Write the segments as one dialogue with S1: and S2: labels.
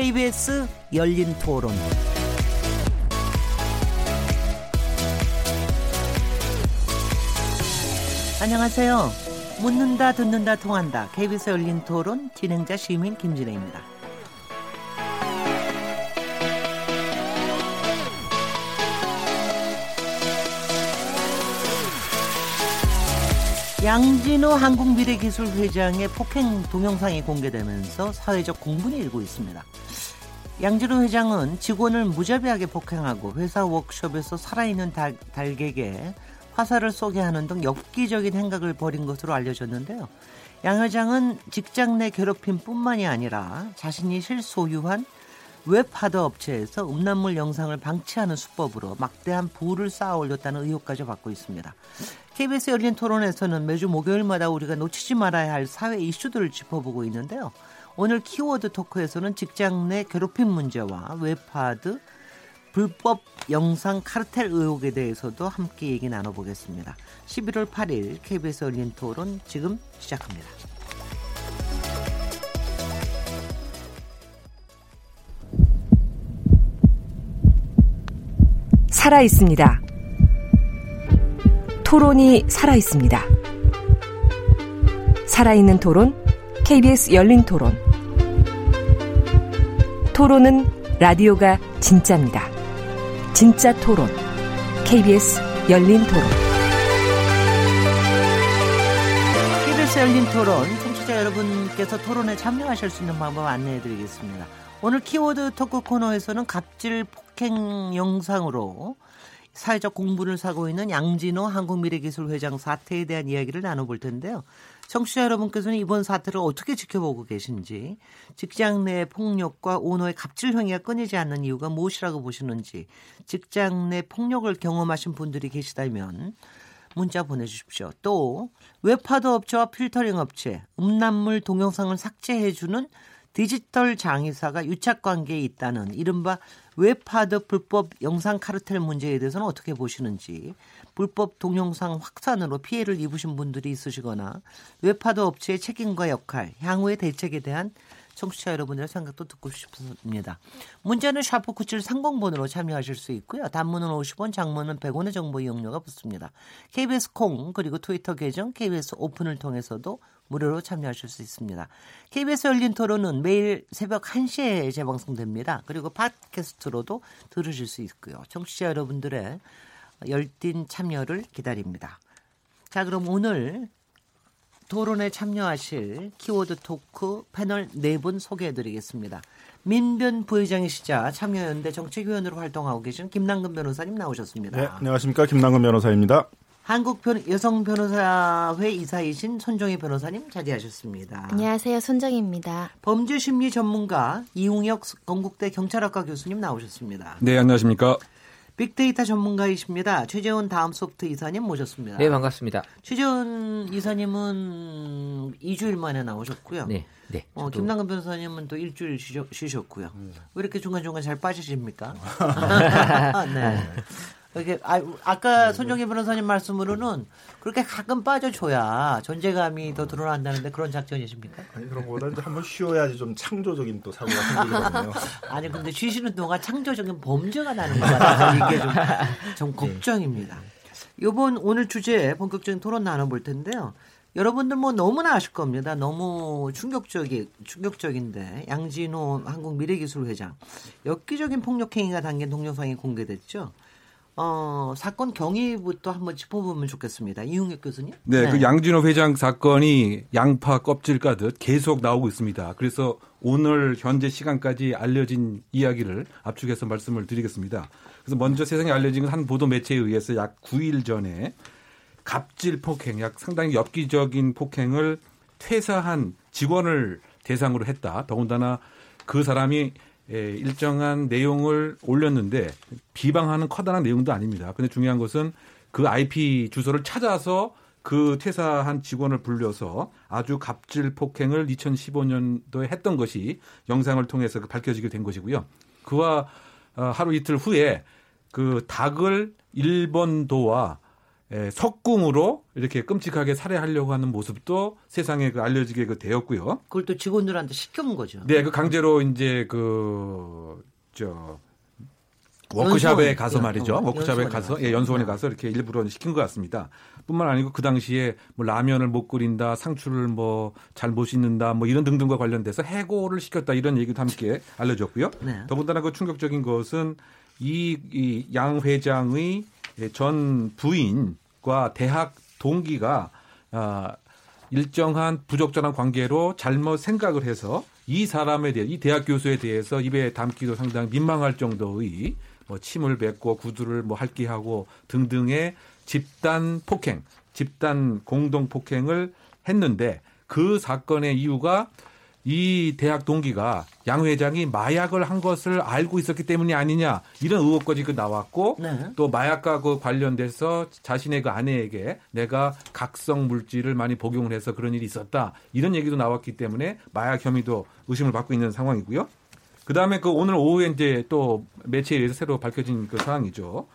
S1: KBS 열린 토론. 안녕하세요. 묻는다, 듣는다, 통한다. KBS 열린 토론 진행자 시민 김진혜입니다. 양진호 한국미래기술회장의 폭행 동영상이 공개되면서 사회적 공분이 일고 있습니다. 양진호 회장은 직원을 무자비하게 폭행하고 회사 워크숍에서 살아있는 달, 닭에 화살을 쏘게 하는 등 엽기적인 행각을 벌인 것으로 알려졌는데요. 양 회장은 직장 내 괴롭힘뿐만이 아니라 자신이 실소유한 웹 하드 업체에서 음란물 영상을 방치하는 수법으로 막대한 부를 쌓아 올렸다는 의혹까지 받고 있습니다. KBS 열린 토론에서는 매주 목요일마다 우리가 놓치지 말아야 할 사회 이슈들을 짚어보고 있는데요. 오늘 키워드 토크에서는 직장 내 괴롭힘 문제와 웹하드 불법 영상 카르텔 의혹에 대해서도 함께 얘기 나눠보겠습니다. 11월 8일 KBS 열린 토론 지금 시작합니다.
S2: 살아 있습니다. 토론이 살아 있습니다. 살아있는 토론, KBS 열린 토론. 토론은 라디오가 진짜입니다. 진짜 토론, KBS 열린 토론.
S1: KBS 열린 토론, 청취자 여러분께서 토론에 참여하실 수 있는 방법 안내해 드리겠습니다. 오늘 키워드 토크 코너에서는 갑질 폭행 영상으로 사회적 공분을 사고 있는 양진호 한국미래기술회장 사태에 대한 이야기를 나눠볼 텐데요. 청취자 여러분께서는 이번 사태를 어떻게 지켜보고 계신지, 직장 내 폭력과 오너의 갑질 행위가 끊이지 않는 이유가 무엇이라고 보시는지, 직장 내 폭력을 경험하신 분들이 계시다면 문자 보내주십시오. 또 웹하드 업체와 필터링 업체, 음란물 동영상을 삭제해주는 디지털 장의사가 유착 관계에 있다는 이른바 웹하드 불법 영상 카르텔 문제에 대해서는 어떻게 보시는지 불법 동영상 확산으로 피해를 입으신 분들이 있으시거나 웹하드 업체의 책임과 역할, 향후의 대책에 대한 청취자 여러분들의 생각도 듣고 싶습니다. 문자는 샤프 9730번으로 참여하실 수 있고요. 단문은 50원, 장문은 100원의 정보 이용료가 붙습니다. KBS 콩 그리고 트위터 계정 KBS 오픈을 통해서도 무료로 참여하실 수 있습니다. KBS 열린 토론은 매일 새벽 1시에 재방송됩니다. 그리고 팟캐스트로도 들으실 수 있고요. 청취자 여러분들의 열띤 참여를 기다립니다. 자, 그럼 오늘 토론에 참여하실 키워드 토크 패널 네 분 소개해 드리겠습니다. 민변 부회장이시자 참여연대 정책위원으로 활동하고 계신 김남근 변호사님 나오셨습니다.
S3: 네, 안녕하십니까. 김남근 변호사입니다.
S1: 한국 여성 변호사회 이사이신 손정희 변호사님 자리하셨습니다.
S4: 안녕하세요. 손정희입니다.
S1: 범죄 심리 전문가 이웅혁 건국대 경찰학과 교수님 나오셨습니다.
S5: 네, 안녕하십니까.
S1: 빅데이터 전문가이십니다. 최재훈 다음 소프트 이사님 모셨습니다.
S6: 네, 반갑습니다.
S1: 최재훈 이사님은 2주일 만에 나오셨고요.
S6: 네, 네.
S1: 어, 김남근 변호사님은 또 일주일 쉬셨, 고요왜 이렇게 중간중간 잘 빠지십니까? 네. 이게 아, 아까 손정희 변호사님 말씀으로는 그렇게 가끔 빠져줘야 존재감이 더 드러난다는데 그런 작전이십니까?
S3: 아니 그런 거보다 한번 쉬어야지 좀 창조적인 또 사고가 생기거든요.
S1: 아니 근데 쉬시는 동안 창조적인 범죄가 나는 것 같아서 이게 좀, 좀 걱정입니다. 이번 오늘 주제 본격적인 토론 나눠볼 텐데요. 여러분들 뭐 너무나 아실 겁니다. 너무 충격적이 충격적인데 양진호 한국 미래기술회장 엽기적인 폭력 행위가 담긴 동영상이 공개됐죠. 어, 사건 경위부터 한번 짚어보면 좋겠습니다. 이웅혁 교수님.
S5: 네, 네, 그 양진호 회장 사건이 양파 껍질 까듯 계속 나오고 있습니다. 그래서 오늘 현재 시간까지 알려진 이야기를 압축해서 말씀을 드리겠습니다. 그래서 먼저 세상에 알려진 건한 보도 매체에 의해서 약 9일 전에 갑질 폭행, 약 상당히 엽기적인 폭행을 퇴사한 직원을 대상으로 했다. 더군다나 그 사람이 예, 일정한 내용을 올렸는데 비방하는 커다란 내용도 아닙니다. 근데 중요한 것은 그 IP 주소를 찾아서 그 퇴사한 직원을 불려서 아주 갑질 폭행을 2015년도에 했던 것이 영상을 통해서 밝혀지게 된 것이고요. 그와 어, 하루 이틀 후에 그 닭을 일본도와 에, 석궁으로 이렇게 끔찍하게 살해하려고 하는 모습도 세상에 그 알려지게 그 되었고요.
S1: 그걸 또 직원들한테 시켜온 거죠.
S5: 네, 그 강제로 이제 그 저 워크샵에
S1: 연수원.
S5: 가서 말이죠.
S1: 연- 연수원에
S5: 가서
S1: 가서.
S5: 예, 연수원에
S1: 네.
S5: 가서 이렇게 일부러 시킨 것 같습니다. 뿐만 아니고 그 당시에 뭐 라면을 못 끓인다, 상추를 뭐 잘 못 씻는다, 뭐 이런 등등과 관련돼서 해고를 시켰다 이런 얘기도 함께 알려졌고요.
S1: 네.
S5: 더군다나 그 충격적인 것은 이, 이 양 회장의 전 부인과 대학 동기가 아, 일정한 부적절한 관계로 잘못 생각을 해서 이 사람에 대해 이 대학 교수에 대해서 입에 담기도 상당히 민망할 정도의 뭐 침을 뱉고 구두를 뭐 핥기하고 등등의 집단 폭행, 집단 공동 폭행을 했는데 그 사건의 이유가 이 대학 동기가 양 회장이 마약을 한 것을 알고 있었기 때문이 아니냐 이런 의혹까지 그 나왔고
S1: 네.
S5: 또 마약과 그 관련돼서 자신의 그 아내에게 내가 각성 물질을 많이 복용을 해서 그런 일이 있었다 이런 얘기도 나왔기 때문에 마약 혐의도 의심을 받고 있는 상황이고요. 그 다음에 그 오늘 오후에 이제 또 매체에 의해서 새로 밝혀진 그 상황이죠.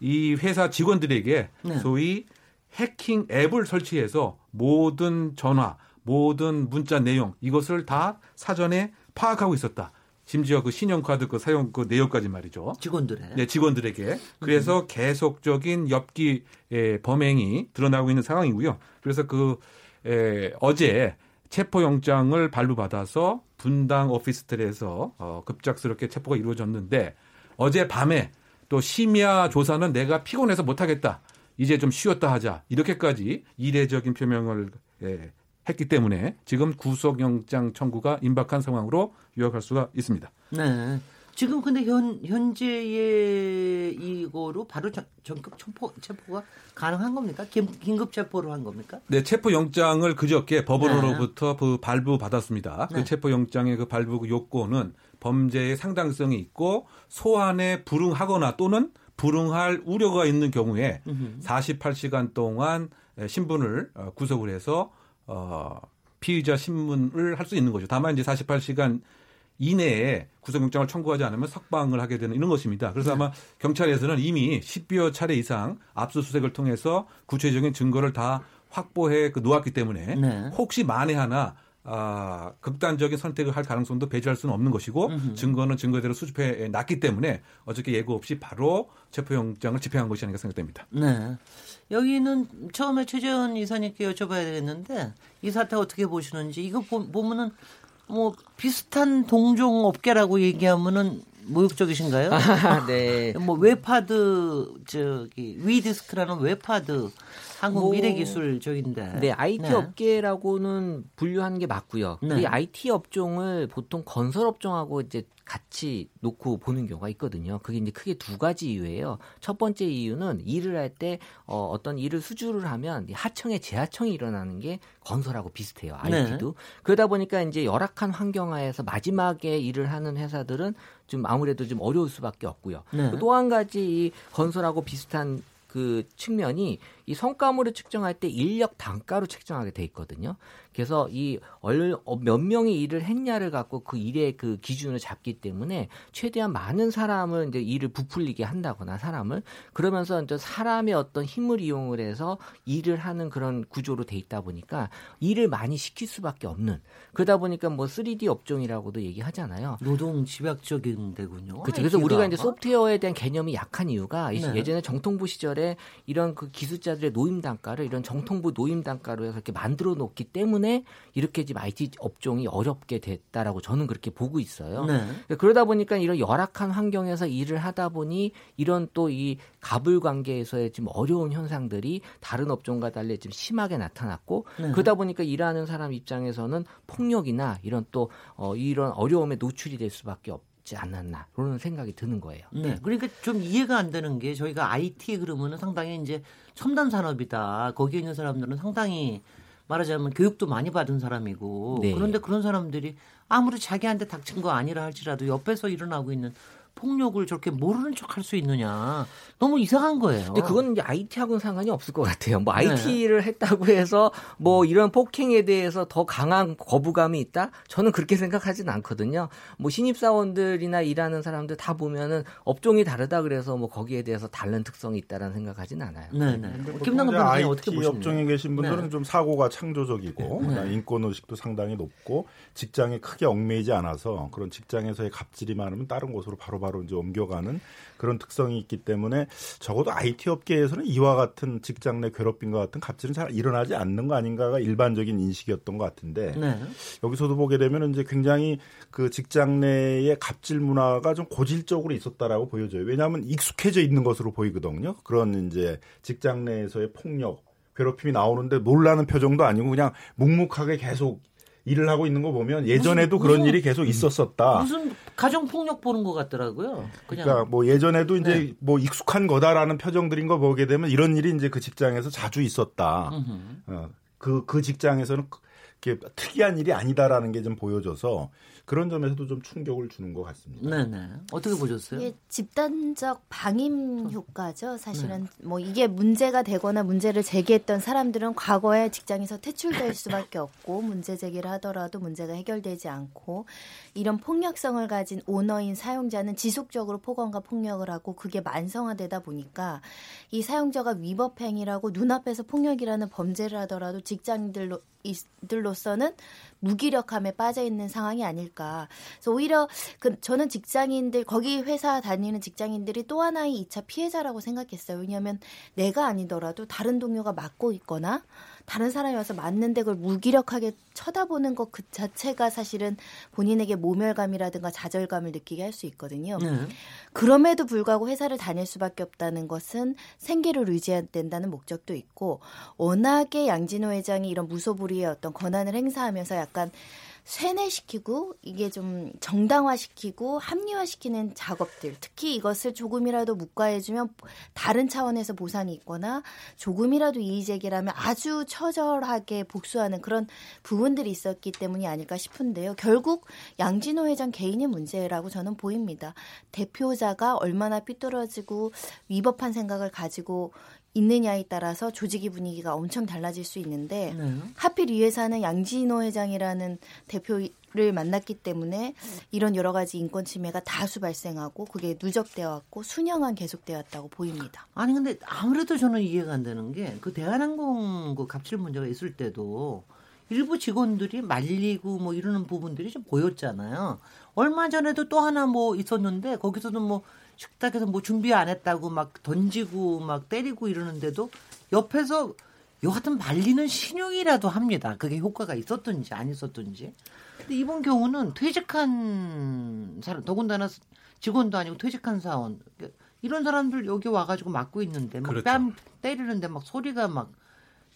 S5: 이 회사 직원들에게
S1: 네.
S5: 소위 해킹 앱을 설치해서 모든 전화, 모든 문자 내용 이것을 다 사전에 파악하고 있었다. 심지어 그 신용카드 그 사용 그 내역까지 말이죠.
S1: 직원들의.
S5: 네, 직원들에게. 그래서 계속적인 엽기 에, 범행이 드러나고 있는 상황이고요. 그래서 그 에, 어제 체포영장을 발부받아서 분당 오피스텔에서 어, 급작스럽게 체포가 이루어졌는데 어제 밤에 또 심야 조사는 내가 피곤해서 못하겠다. 이제 좀 쉬었다 하자. 이렇게까지 이례적인 표명을 에, 했기 때문에 지금 구속영장 청구가 임박한 상황으로 요약할 수가 있습니다.
S1: 네. 지금 근데 현 현재의 이거로 바로 전, 전급 체포 체포가 가능한 겁니까? 긴, 긴급 체포를 한 겁니까?
S5: 네, 체포 영장을 그저께 법원으로부터 그 발부 받았습니다.
S1: 네.
S5: 그 체포 영장의 그 발부 요건은 범죄의 상당성이 있고 소환에 불응하거나 또는 불응할 우려가 있는 경우에 48시간 동안 신분을 어, 구속을 해서 어 피의자 신문을 할 수 있는 거죠. 다만 이제 48시간 이내에 구속영장을 청구하지 않으면 석방을 하게 되는 이런 것입니다. 그래서 아마 경찰에서는 이미 10여 차례 이상 압수수색을 통해서 구체적인 증거를 다 확보해 그 놓았기 때문에
S1: 네.
S5: 혹시 만에 하나 아, 극단적인 선택을 할 가능성도 배제할 수는 없는 것이고 증거는 증거대로 수집해 놨기 때문에 어저께 예고 없이 바로 체포영장을 집행한 것이 아닌가 생각됩니다.
S1: 네. 여기는 처음에 최재원 이사님께 여쭤봐야 되겠는데 이 사태 어떻게 보시는지 이거 보, 보면은 뭐 비슷한 동종 업계라고 얘기하면은 모욕적이신가요?
S4: 아, 네.
S1: 뭐 웹하드 저기 위디스크라는 웹하드 한국
S4: 뭐,
S1: 미래기술 쪽인데.
S4: 네, IT 업계라고는 분류하는 게 맞고요.
S1: 네.
S4: 이 IT 업종을 보통 건설 업종하고 이제 같이 놓고 보는 경우가 있거든요. 그게 이제 크게 두 가지 이유예요. 첫 번째 이유는 일을 할 때 어, 어떤 일을 수주를 하면 이 하청에 재하청이 일어나는 게 건설하고 비슷해요. IT도. 그러다 보니까 이제 열악한 환경하에서 마지막에 일을 하는 회사들은 좀 아무래도 좀 어려울 수밖에 없고요.
S1: 네.
S4: 또한 가지 이 건설하고 비슷한 그 측면이 이 성과물을 측정할 때 인력 단가로 측정하게 돼 있거든요. 그래서 이 몇 명이 일을 했냐를 갖고 그 일의 그 기준을 잡기 때문에 최대한 많은 사람을 이제 일을 부풀리게 한다거나 사람을 그러면서 이제 사람의 어떤 힘을 이용을 해서 일을 하는 그런 구조로 돼 있다 보니까 일을 많이 시킬 수밖에 없는 그러다 보니까 뭐 3D 업종이라고도 얘기하잖아요.
S1: 노동 집약적인 데군요.
S4: 그렇죠. 그래서. 우리가 이제 소프트웨어에 대한 개념이 약한 이유가 이-
S1: 네.
S4: 예전에 정통부 시절에 이런 그 기술자들의 노임 단가를 이런 정통부 노임 단가로 해서 이렇게 만들어 놓기 때문에 이렇게 지금 IT 업종이 어렵게 됐다라고 저는 그렇게 보고 있어요.
S1: 네.
S4: 그러다 보니까 이런 열악한 환경에서 일을 하다 보니 이런 또 이 가불 관계에서의 지금 어려운 현상들이 다른 업종과 달리 좀 심하게 나타났고
S1: 네.
S4: 그러다 보니까 일하는 사람 입장에서는 폭력이나 이런 또 어, 이런 어려움에 노출이 될 수밖에 없 지 않았나 그런 생각이 드는 거예요.
S1: 네. 그러니까 좀 이해가 안 되는 게 저희가 IT 그러면은 상당히 이제 첨단 산업이다. 거기에 있는 사람들은 상당히 말하자면 교육도 많이 받은 사람이고
S4: 네.
S1: 그런데 그런 사람들이 아무리 자기한테 닥친 거 아니라 할지라도 옆에서 일어나고 있는 폭력을 저렇게 모르는 척 할 수 있느냐. 너무 이상한 거예요.
S4: 근데 그건 이제 IT하고는 상관이 없을 것 같아요. 뭐
S1: 네.
S4: IT를 했다고 해서 뭐 이런 폭행에 대해서 더 강한 거부감이 있다? 저는 그렇게 생각하진 않거든요. 뭐 신입사원들이나 일하는 사람들 다 보면은 업종이 다르다 그래서 뭐 거기에 대해서 다른 특성이 있다라는 생각하진 않아요.
S1: 네네.
S3: 근데
S1: 김남근 변호사님 어떻게
S3: IT
S1: 보시나요?
S3: 업종에 계신 분들은
S1: 네.
S3: 좀 사고가 창조적이고 그다음에 인권 의식도 상당히 높고 직장에 크게 얽매이지 않아서 그런 직장에서의 갑질이 많으면 다른 곳으로 바로 바로 이제 옮겨가는 그런 특성이 있기 때문에 적어도 IT 업계에서는 이와 같은 직장 내 괴롭힘과 같은 갑질은 잘 일어나지 않는 거 아닌가가 일반적인 인식이었던 것 같은데
S1: 네.
S3: 여기서도 보게 되면 이제 굉장히 그 직장 내의 갑질 문화가 좀 고질적으로 있었다라고 보여져요. 왜냐하면 익숙해져 있는 것으로 보이거든요. 그런 이제 직장 내에서의 폭력, 괴롭힘이 나오는데 놀라는 표정도 아니고 그냥 묵묵하게 계속 일을 하고 있는 거 보면 예전에도
S1: 무슨-
S3: 그런
S1: 무슨-
S3: 일이 계속 있었었다.
S1: 무슨 가정 폭력 보는 것 같더라고요. 그냥
S3: 그러니까 뭐 예전에도 이제
S1: 네.
S3: 뭐 익숙한 거다라는 표정들인 거 보게 되면 이런 일이 이제 그 직장에서 자주 있었다.
S1: 음흠.
S3: 어, 그, 그 직장에서는 이렇게 특이한 일이 아니다라는 게 좀 보여져서 그런 점에서도 좀 충격을 주는 것 같습니다.
S1: 네네. 어떻게 보셨어요?
S6: 이게 집단적 방임 효과죠. 사실은
S1: 네.
S6: 뭐 이게 문제가 되거나 문제를 제기했던 사람들은 과거에 직장에서 퇴출될 수밖에 없고 문제 제기를 하더라도 문제가 해결되지 않고 이런 폭력성을 가진 오너인 사용자는 지속적으로 폭언과 폭력을 하고 그게 만성화되다 보니까 이 사용자가 위법 행위라고 눈앞에서 폭력이라는 범죄를 하더라도 직장인들로 이들로서는 무기력함에 빠져 있는 상황이 아닐까. 그래서 오히려 그 저는 직장인들 거기 회사 다니는 직장인들이 또 하나의 2차 피해자라고 생각했어요. 왜냐하면 내가 아니더라도 다른 동료가 맡고 있거나 다른 사람이 와서 맞는데 그걸 무기력하게 쳐다보는 것 그 자체가 사실은 본인에게 모멸감이라든가 좌절감을 느끼게 할 수 있거든요.
S1: 네.
S6: 그럼에도 불구하고 회사를 다닐 수밖에 없다는 것은 생계를 유지해야 된다는 목적도 있고 워낙에 양진호 회장이 이런 무소불위의 어떤 권한을 행사하면서 약간 세뇌시키고 이게 좀 정당화시키고 합리화시키는 작업들 특히 이것을 조금이라도 묵과해주면 다른 차원에서 보상이 있거나 조금이라도 이의제기라면 아주 처절하게 복수하는 그런 부분들이 있었기 때문이 아닐까 싶은데요. 결국 양진호 회장 개인의 문제라고 저는 보입니다. 대표자가 얼마나 삐뚤어지고 위법한 생각을 가지고 있느냐에 따라서 조직의 분위기가 엄청 달라질 수 있는데
S1: 네.
S6: 하필 이 회사는 양진호 회장이라는 대표를 만났기 때문에 이런 여러 가지 인권 침해가 다수 발생하고 그게 누적되어 왔고 수년간 계속되어 왔다고 보입니다.
S1: 아니 근데 아무래도 저는 이해가 안 되는 게 그 대한항공 그 갑질 문제가 있을 때도 일부 직원들이 말리고 뭐 이러는 부분들이 좀 보였잖아요. 얼마 전에도 또 하나 뭐 있었는데 거기서도 뭐 식탁에서 뭐 준비 안 했다고 막 던지고 막 때리고 이러는데도 옆에서 여하튼 말리는 신용이라도 합니다. 그게 효과가 있었든지 안 있었든지. 근데 이번 경우는 퇴직한 사람, 더군다나 직원도 아니고 퇴직한 사원. 이런 사람들 여기 와가지고 맞고 있는데, 막
S5: 그렇죠.
S1: 뺨 때리는데 막 소리가 막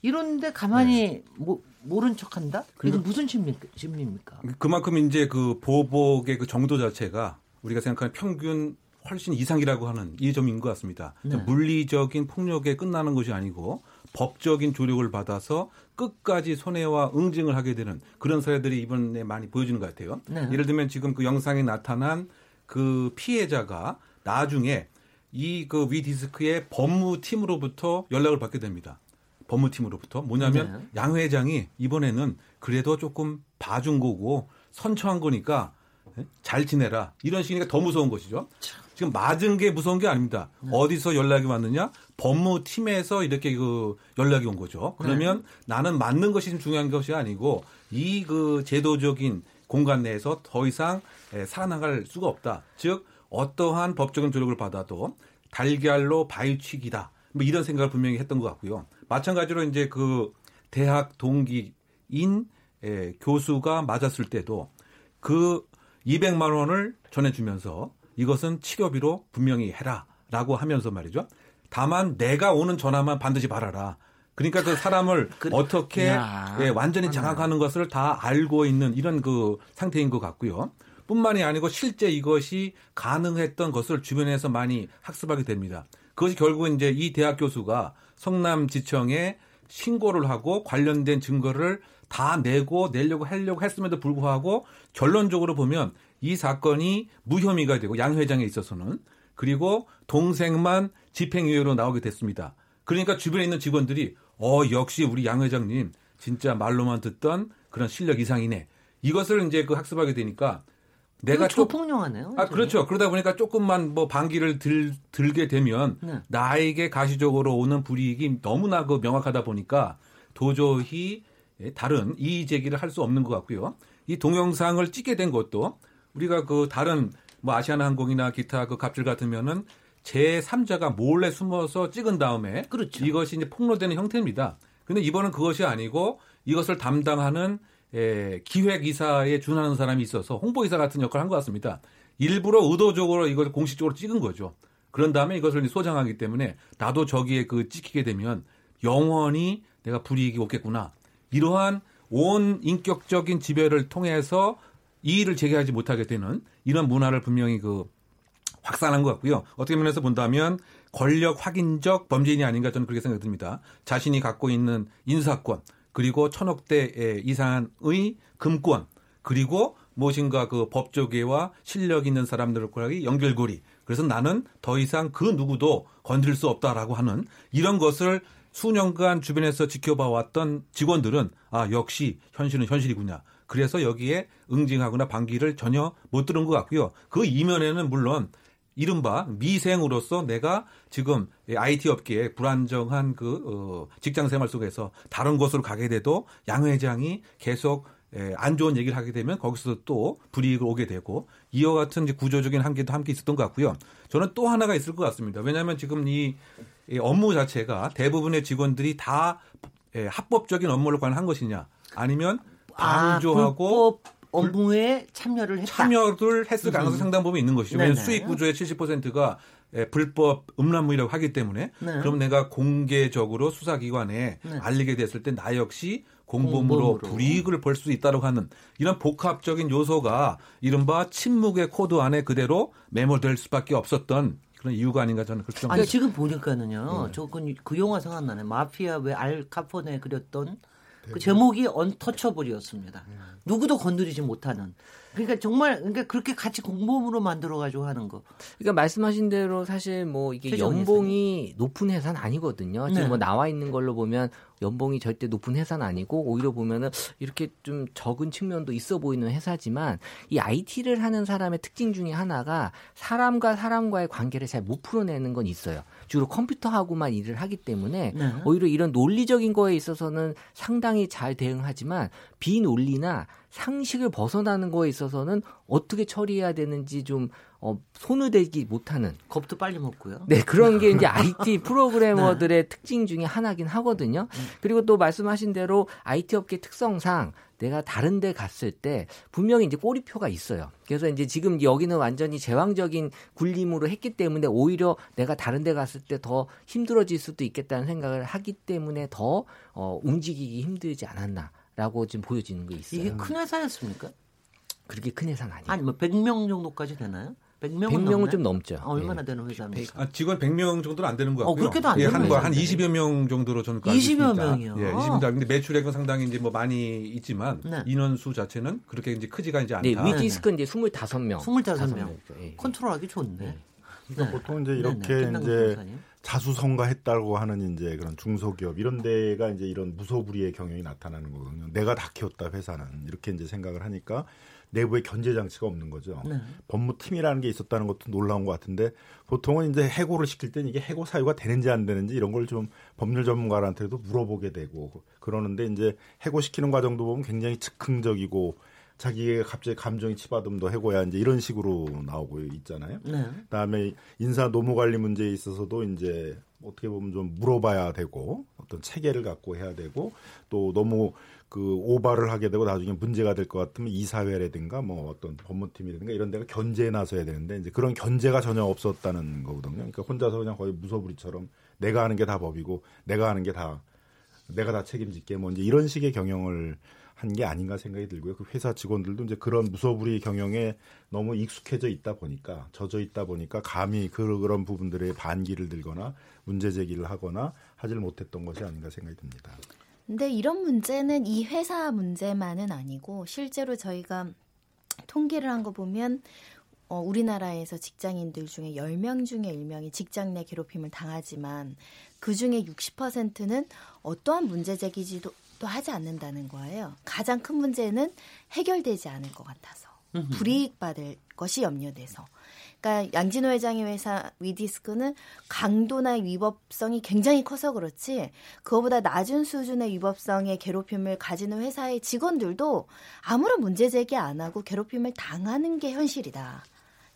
S1: 이런데 가만히 모, 모른 척 한다? 이건 무슨 심리입니까? 심리입니까?
S5: 그만큼 이제 그 보복의 그 정도 자체가 우리가 생각하는 평균 훨씬 이상이라고 하는 이 점인 것 같습니다.
S1: 네.
S5: 물리적인 폭력에 끝나는 것이 아니고 법적인 조력을 받아서 끝까지 손해와 응징을 하게 되는 그런 사례들이 이번에 많이 보여지는 것 같아요.
S1: 네.
S5: 예를 들면 지금 그 영상에 나타난 그 피해자가 나중에 이 그 위디스크의 법무팀으로부터 연락을 받게 됩니다. 법무팀으로부터 뭐냐면
S1: 네.
S5: 양 회장이 이번에는 그래도 조금 봐준 거고 선처한 거니까 예? 잘 지내라 이런 식이니까 더 무서운 것이죠. 지금 맞은 게 무서운 게 아닙니다.
S1: 네.
S5: 어디서 연락이 왔느냐? 법무팀에서 이렇게 그 연락이 온 거죠. 그러면
S1: 네.
S5: 나는 맞는 것이 지금 중요한 것이 아니고 이 그 제도적인 공간 내에서 더 이상 에, 살아나갈 수가 없다. 즉 어떠한 법적인 조력을 받아도 달걀로 바위치기다. 뭐 이런 생각을 분명히 했던 것 같고요. 마찬가지로 이제 그 대학 동기인 에, 교수가 맞았을 때도 그 200만 원을 전해주면서 이것은 치료비로 분명히 해라라고 하면서 말이죠. 다만 내가 오는 전화만 반드시 받아라. 그러니까 그 사람을
S1: 그-
S5: 어떻게
S1: 야,
S5: 예, 완전히
S1: 하나.
S5: 장악하는 것을 다 알고 있는 이런 그 상태인 것 같고요. 뿐만이 아니고 실제 이것이 가능했던 것을 주변에서 많이 학습하게 됩니다. 그것이 결국 이제 이 대학 교수가 성남지청의 신고를 하고 관련된 증거를 다 내고 내려고 하려고 했음에도 불구하고 결론적으로 보면 이 사건이 무혐의가 되고 양 회장에 있어서는 그리고 동생만 집행유예로 나오게 됐습니다. 그러니까 주변에 있는 직원들이 어 역시 우리 양 회장님 진짜 말로만 듣던 그런 실력 이상이네. 이것을 이제 그 학습하게 되니까 내가 좀
S1: 조폭용하네요.
S5: 아, 그렇죠. 그러다 보니까 조금만 뭐 반기를 들, 들게 되면
S1: 네.
S5: 나에게 가시적으로 오는 불이익이 너무나 그 명확하다 보니까 도저히 예, 다른 이의 제기를 할 수 없는 것 같고요. 이 동영상을 찍게 된 것도 우리가 그 다른 뭐 아시아나 항공이나 기타 그 갑질 같으면은 제 3자가 몰래 숨어서 찍은 다음에
S1: 그렇죠.
S5: 이것이 이제 폭로되는 형태입니다. 근데 이번은 그것이 아니고 이것을 담당하는 에, 기획이사에 준하는 사람이 있어서 홍보이사 같은 역할을 한 것 같습니다. 일부러 의도적으로 이걸 공식적으로 찍은 거죠. 그런 다음에 이것을 소장하기 때문에 나도 저기에 그 찍히게 되면 영원히 내가 불이익이 없겠구나. 이러한 온 인격적인 지배를 통해서 이의를 제기하지 못하게 되는 이런 문화를 분명히 그 확산한 것 같고요. 어떻게 면에서 본다면 권력 확인적 범죄인이 아닌가 저는 그렇게 생각이 듭니다. 자신이 갖고 있는 인사권 그리고 천억대 이상의 금권 그리고 무엇인가 그 법조계와 실력 있는 사람들과의 연결고리. 그래서 나는 더 이상 그 누구도 건드릴 수 없다라고 하는 이런 것을 수년간 주변에서 지켜봐왔던 직원들은 아 역시 현실은 현실이구나. 그래서 여기에 응징하거나 반기를 전혀 못 들은 것 같고요. 그 이면에는 물론 이른바 미생으로서 내가 지금 IT 업계에 불안정한 그 어, 직장 생활 속에서 다른 곳으로 가게 돼도 양 회장이 계속 에, 안 좋은 얘기를 하게 되면 거기서 또 불이익을 오게 되고 이와 같은 구조적인 한계도 함께 있었던 것 같고요. 저는 또 하나가 있을 것 같습니다. 왜냐하면 지금 이, 이 업무 자체가 대부분의 직원들이 다 에, 합법적인 업무를 관한 것이냐 아니면 방조하고
S1: 아, 업무에 참여를 했다.
S5: 참여를 했을 가능성이 상당 부분 있는 것이죠. 왜냐하면. 수익 구조의 70%가 예, 불법 음란물이라고 하기 때문에
S1: 네.
S5: 그럼 내가 공개적으로 수사기관에
S1: 네.
S5: 알리게 됐을 때 나 역시 공범으로
S1: 공범으로.
S5: 불이익을 볼 수 있다고 하는 이런 복합적인 요소가 이른바 침묵의 코드 안에 그대로 매몰될 수밖에 없었던 그런 이유가 아닌가 저는 그렇게 생각합니다.
S1: 지금
S5: 네.
S1: 보니까는요. 저그 그 영화 생각나네. 마피아 왜 알 카포네 그렸던
S5: 네.
S1: 그 제목이 언터처블이었습니다. 누구도 건드리지 못하는. 그러니까 정말 그러니까 그렇게 같이 공범으로 만들어 가지고 하는 거.
S4: 그러니까 말씀하신 대로 사실 뭐 이게 연봉이 높은 회사는 아니거든요. 지금
S1: 네.
S4: 뭐 나와 있는 걸로 보면 연봉이 절대 높은 회사는 아니고 오히려 보면은 이렇게 좀 적은 측면도 있어 보이는 회사지만 이 IT를 하는 사람의 특징 중에 하나가 사람과 사람과의 관계를 잘 못 풀어내는 건 있어요. 주로 컴퓨터하고만 일을 하기 때문에
S1: 네.
S4: 오히려 이런 논리적인 거에 있어서는 상당히 잘 대응하지만 비논리나 상식을 벗어나는 거에 있어서는 어떻게 처리해야 되는지 좀 어, 손을 대지 못하는
S1: 겁도 빨리 먹고요.
S4: 네, 그런 게 이제 IT 프로그래머들의 특징 중에 하나긴 하거든요. 그리고 또 말씀하신 대로 IT 업계 특성상 내가 다른 데 갔을 때 분명히 이제 꼬리표가 있어요. 그래서 이제 지금 여기는 완전히 제왕적인 굴림으로 했기 때문에 오히려 내가 다른 데 갔을 때 더 힘들어질 수도 있겠다는 생각을 하기 때문에 더 어, 움직이기 힘들지 않았나라고 지금 보여지는 게 있어요.
S1: 이게 큰 회사였습니까?
S4: 그렇게 큰 회사는 아니에요.
S1: 아니 뭐 100명 정도까지 되나요? 100명은
S4: 100명은 좀 넘죠.
S1: 아, 얼마나
S4: 네.
S1: 되는 회사입니까?
S5: 아, 직원 100명 정도는 안 되는 것
S1: 어,
S5: 같고요.
S1: 그렇게도 안
S5: 예,
S1: 되는
S5: 한, 뭐, 한
S1: 거예요.
S5: 20여 명 정도로 저는 알고
S1: 20여
S5: 있습니다.
S1: 명이요?
S5: 예, 20여 명. 근데 매출액은 상당히 이제 뭐 많이 있지만
S1: 네.
S5: 인원수 자체는 그렇게 이제 크지가 이제 않다.
S4: 네, 위디스크는 이제 25명.
S1: 25명.
S4: 예.
S1: 컨트롤하기 좋네.
S4: 네.
S3: 그러니까 보통 이제
S1: 네,
S3: 이렇게
S1: 네. 끝나고
S3: 이제. 자수성가했다고 하는 이제 그런 중소기업 이런 데가 이제 이런 무소불위의 경영이 나타나는 거거든요. 내가 다 키웠다 회사는 이렇게 이제 생각을 하니까 내부에 견제 장치가 없는 거죠.
S1: 네.
S3: 법무팀이라는 게 있었다는 것도 놀라운 것 같은데 보통은 이제 해고를 시킬 때는 이게 해고 사유가 되는지 안 되는지 이런 걸 좀 법률 전문가한테도 물어보게 되고 그러는데 이제 해고시키는 과정도 보면 굉장히 즉흥적이고 자기가 갑자기 감정이 치받으면 해고야 이제 이런 식으로 나오고 있잖아요.
S1: 네.
S3: 그다음에 인사 노무 관리 문제에 있어서도 이제 어떻게 보면 좀 물어봐야 되고 어떤 체계를 갖고 해야 되고 또 너무 그 오바를 하게 되고 나중에 문제가 될 것 같으면 이사회라든가 뭐 어떤 법무팀이라든가 이런 데가 견제에 나서야 되는데 이제 그런 견제가 전혀 없었다는 거거든요. 그러니까 혼자서 그냥 거의 무소불위처럼 내가 하는 게 다 법이고 내가 하는 게 다 내가 다 책임질게 뭐 이제 이런 식의 경영을 한 게 아닌가 생각이 들고요. 그 회사 직원들도 이제 그런 무소불위 경영에 너무 익숙해져 있다 보니까 젖어 있다 보니까 감히 그 그런 부분들에 반기를 들거나 문제 제기를 하거나 하질 못했던 것이 아닌가 생각이 듭니다.
S6: 근데 이런 문제는 이 회사 문제만은 아니고 실제로 저희가 통계를 한 거 보면 어, 우리나라에서 직장인들 중에 10명 중에 1명이 직장 내 괴롭힘을 당하지만 그 중에 60%는 어떠한 문제 제기지도 또 하지 않는다는 거예요. 가장 큰 문제는 해결되지 않을 것 같아서 불이익 받을 것이 염려돼서. 그러니까 양진호 회장의 회사 위디스크는 강도나 위법성이 굉장히 커서 그렇지 그거보다 낮은 수준의 위법성의 괴롭힘을 가지는 회사의 직원들도 아무런 문제 제기 안 하고 괴롭힘을 당하는 게 현실이다.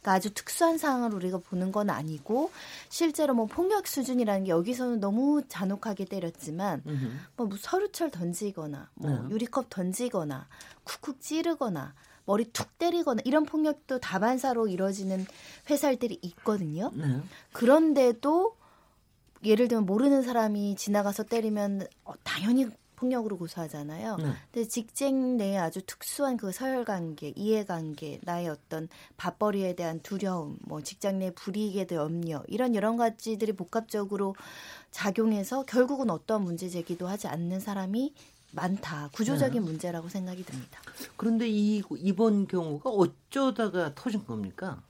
S6: 그러니까 아주 특수한 상황을 우리가 보는 건 아니고 실제로 뭐 폭력 수준이라는 게 여기서는 너무 잔혹하게 때렸지만 뭐 서류철 던지거나 뭐
S1: 네.
S6: 유리컵 던지거나 쿡쿡 찌르거나 머리 툭 때리거나 이런 폭력도 다반사로 이루어지는 회사들이 있거든요.
S1: 네.
S6: 그런데도 예를 들면 모르는 사람이 지나가서 때리면 어, 당연히 폭력으로 고소하잖아요.
S1: 네.
S6: 근데 직장 내에 아주 특수한 그 서열관계, 이해관계, 나의 어떤 밥벌이에 대한 두려움, 뭐 직장 내 불이익에 대한 염려 이런 여러 가지들이 복합적으로 작용해서 결국은 어떠한 문제 제기도 하지 않는 사람이 많다. 구조적인
S1: 네.
S6: 문제라고 생각이 듭니다.
S1: 그런데 이 이번 경우가 어쩌다가 터진 겁니까?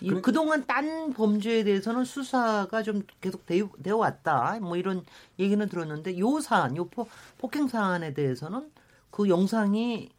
S1: 이
S5: 그래-
S1: 그동안 딴 범죄에 대해서는 수사가 좀 계속 되어, 되어 왔다. 뭐 이런 얘기는 들었는데 요 사안, 요 포, 폭행 사안에 대해서는 그 영상이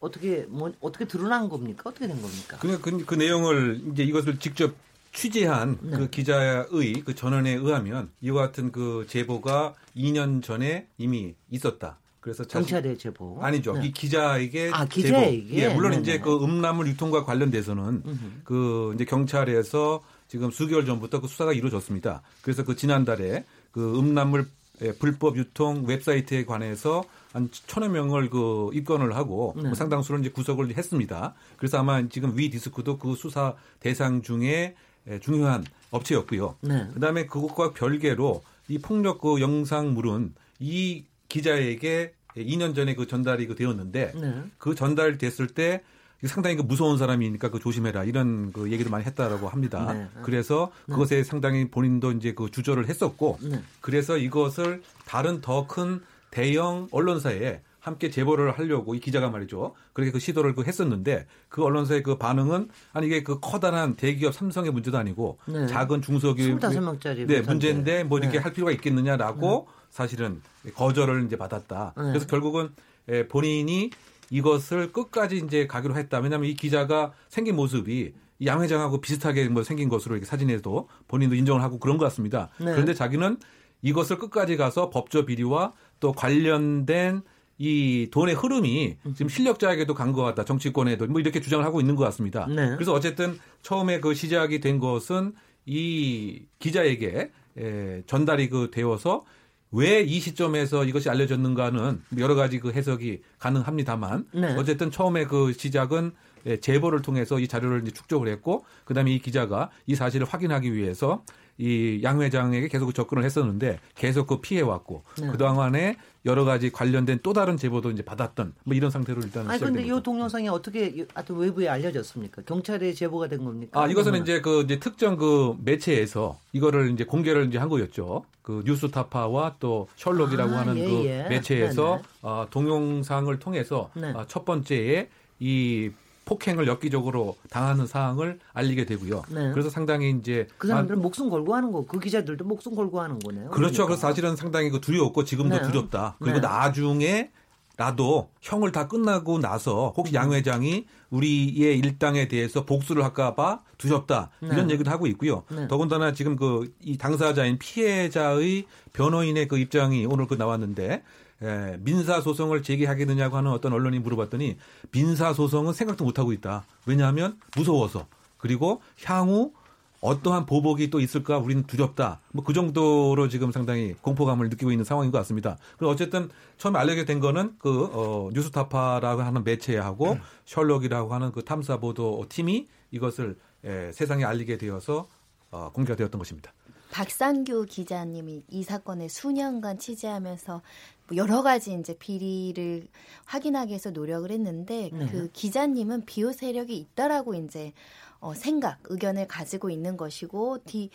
S1: 어떻게 뭐 어떻게 드러난 겁니까? 어떻게 된 겁니까?
S5: 그냥 그, 그 내용을 이제 이것을 직접 취재한
S1: 네.
S5: 그 기자의 그 전원에 의하면 이와 같은 그 제보가 2년 전에 이미 있었다. 그래서
S1: 경찰의 제보
S5: 아니죠.
S1: 네.
S5: 이 기자에게
S1: 아, 기자에게?
S5: 제보. 예, 물론
S1: 네네네.
S5: 이제 그 음란물 유통과 관련돼서는
S1: 음흠.
S5: 그 이제 경찰에서 지금 수개월 전부터 그 수사가 이루어졌습니다. 그래서 그 지난달에 그 음란물 예, 불법 유통 웹사이트에 관해서 한 천여 명을 그 입건을 하고
S1: 네.
S5: 뭐 상당수를 이제 구속을 했습니다. 그래서 아마 지금 위 디스크도 그 수사 대상 중에 예, 중요한 업체였고요.
S1: 네.
S5: 그다음에 그것과 별개로 이 폭력 그 영상물은 이 기자에게 2년 전에 그 전달이 그 되었는데
S1: 네.
S5: 그 전달됐을 때 상당히 그 무서운 사람이니까 그 조심해라 이런 그 얘기를 많이 했다라고 합니다.
S1: 네.
S5: 그래서 그것에 상당히 본인도 이제 그 주저를 했었고
S1: 네.
S5: 그래서 이것을 다른 더 큰 대형 언론사에 함께 제보를 하려고 이 기자가 말이죠. 그렇게 그 시도를 그 했었는데 그 언론사의 그 반응은 아니 이게 그 커다란 대기업 삼성의 문제도 아니고
S1: 네.
S5: 작은 중소기업
S1: 25명짜리
S5: 네, 문제인데 뭐 이렇게
S1: 네.
S5: 할 필요가 있겠느냐라고 사실은 거절을 이제 받았다.
S1: 네.
S5: 그래서 결국은 에, 본인이 이것을 끝까지 이제 가기로 했다. 왜냐하면 이 기자가 생긴 모습이 이양 회장하고 비슷하게 뭐 생긴 것으로 이렇게 사진에도 본인도 인정을 하고 그런 것 같습니다.
S1: 네.
S5: 그런데 자기는 이것을 끝까지 가서 법조 비리와 또 관련된 이 돈의 흐름이 지금 실력자에게도 간 것 같다. 정치권에도 뭐 이렇게 주장을 하고 있는 것 같습니다.
S1: 네.
S5: 그래서 어쨌든 처음에 그 시작이 된 것은 이 기자에게 에, 전달이 그 되어서 왜 이 시점에서 이것이 알려졌는가는 여러 가지 그 해석이 가능합니다만
S1: 네.
S5: 어쨌든 처음에 그 시작은 에, 제보를 통해서 이 자료를 이제 축적을 했고 그다음에 이 기자가 이 사실을 확인하기 위해서 이 양 회장에게 계속 접근을 했었는데 계속 그 피해 왔고
S1: 네.
S5: 그 동안에 여러 가지 관련된 또 다른 제보도 이제 받았던 뭐 이런 상태로 일단
S1: 아니 근데 이. 동영상이 어떻게 하여튼 외부에 알려졌습니까? 경찰에 제보가 된 겁니까?
S5: 아, 이것은 이제 그 이제 특정 그 매체에서 이거를 이제 공개를 이제 한 거였죠. 그 뉴스타파와 또 셜록이라고
S1: 아,
S5: 하는
S1: 예,
S5: 그
S1: 예.
S5: 매체에서
S1: 네 네.
S5: 어, 동영상을 통해서
S1: 네.
S5: 어, 첫 번째에 이 폭행을 엽기적으로 당하는 사항을 알리게 되고요.
S1: 네.
S5: 그래서 상당히 이제
S1: 그 사람들은 목숨 걸고 하는 거, 그 기자들도 목숨 걸고 하는 거네요.
S5: 그렇죠.
S1: 그러니까.
S5: 그래서 사실은 상당히 그 두려웠고 지금도
S1: 네.
S5: 두렵다. 그리고
S1: 네.
S5: 나중에 나도 형을 다 끝나고 나서 혹시 양 회장이 우리의 일당에 대해서 복수를 할까봐 두렵다 이런
S1: 네.
S5: 얘기도 하고 있고요.
S1: 네.
S5: 더군다나 지금 그 이 당사자인 피해자의 변호인의 그 입장이 오늘 그 나왔는데 에, 민사 소송을 제기하겠느냐고 하는 어떤 언론이 물어봤더니 민사 소송은 생각도 못 하고 있다. 왜냐하면 무서워서 그리고 향후 어떠한 보복이 또 있을까 우리는 두렵다. 뭐 그 정도로 지금 상당히 공포감을 느끼고 있는 상황인 것 같습니다. 그리고 어쨌든 처음에 알려게 된 거는 그 어, 뉴스타파라고 하는 매체하고 셜록이라고 하는 그 탐사 보도 팀이 이것을 에, 세상에 알리게 되어서 어, 공개가 되었던 것입니다.
S6: 박상규 기자님이 이 사건에 수년간 취재하면서 뭐 여러 가지 이제 비리를 확인하기 위해서 노력을 했는데
S1: 네.
S6: 그 기자님은 비호 세력이 있다라고 이제 어, 생각, 의견을 가지고 있는 것이고 뒤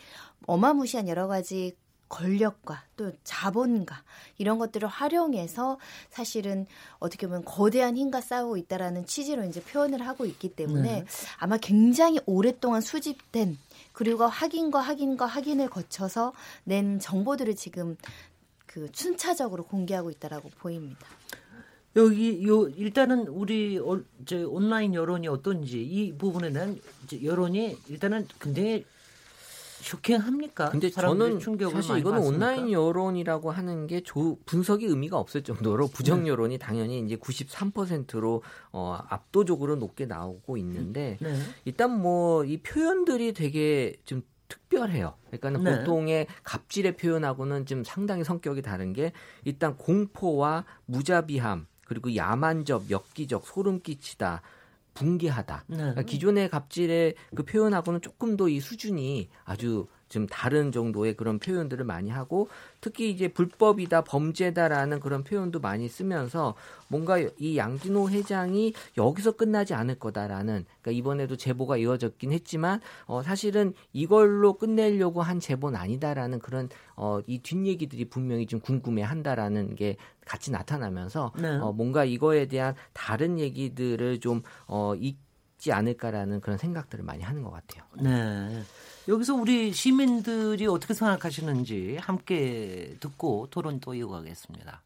S6: 어마무시한 여러 가지 권력과 또 자본가 이런 것들을 활용해서 사실은 어떻게 보면 거대한 힘과 싸우고 있다라는 취지로 이제 표현을 하고 있기 때문에
S1: 네.
S6: 아마 굉장히 오랫동안 수집된 그리고 확인과 확인과 확인을 거쳐서 낸 정보들을 지금 그 순차적으로 공개하고 있다라고 보입니다.
S1: 여기 요 일단은 우리 어, 저 온라인 여론이 어떤지 이 부분에는 이제 여론이 일단은 굉장히 쇼킹합니까?
S4: 근데 저는 사실 이거는
S1: 받습니까?
S4: 온라인 여론이라고 하는 게 조, 분석이 의미가 없을 정도로 부정 여론이 당연히 이제 93%로 어, 압도적으로 높게 나오고 있는데
S1: 네.
S4: 일단 뭐 이 표현들이 되게 좀 특별해요. 그러니까
S1: 네.
S4: 보통의 갑질의 표현하고는 좀 상당히 성격이 다른 게 일단 공포와 무자비함 그리고 야만적, 엽기적, 소름 끼치다, 붕괴하다.
S1: 네.
S4: 그러니까 기존의 갑질의 그 표현하고는 조금 더 이 수준이 아주 좀 다른 정도의 그런 표현들을 많이 하고 특히 이제 불법이다 범죄다라는 그런 표현도 많이 쓰면서 뭔가 이 양진호 회장이 여기서 끝나지 않을 거다라는 그러니까 이번에도 제보가 이어졌긴 했지만 어 사실은 이걸로 끝내려고 한 제보는 아니다라는 그런 어 이 뒷얘기들이 분명히 좀 궁금해한다라는 게 같이 나타나면서
S1: 네.
S4: 어 뭔가 이거에 대한 다른 얘기들을 좀 어 있지 않을까라는 그런 생각들을 많이 하는 것 같아요.
S1: 네. 여기서 우리 시민들이 어떻게 생각하시는지 함께 듣고 토론 또 이어가겠습니다.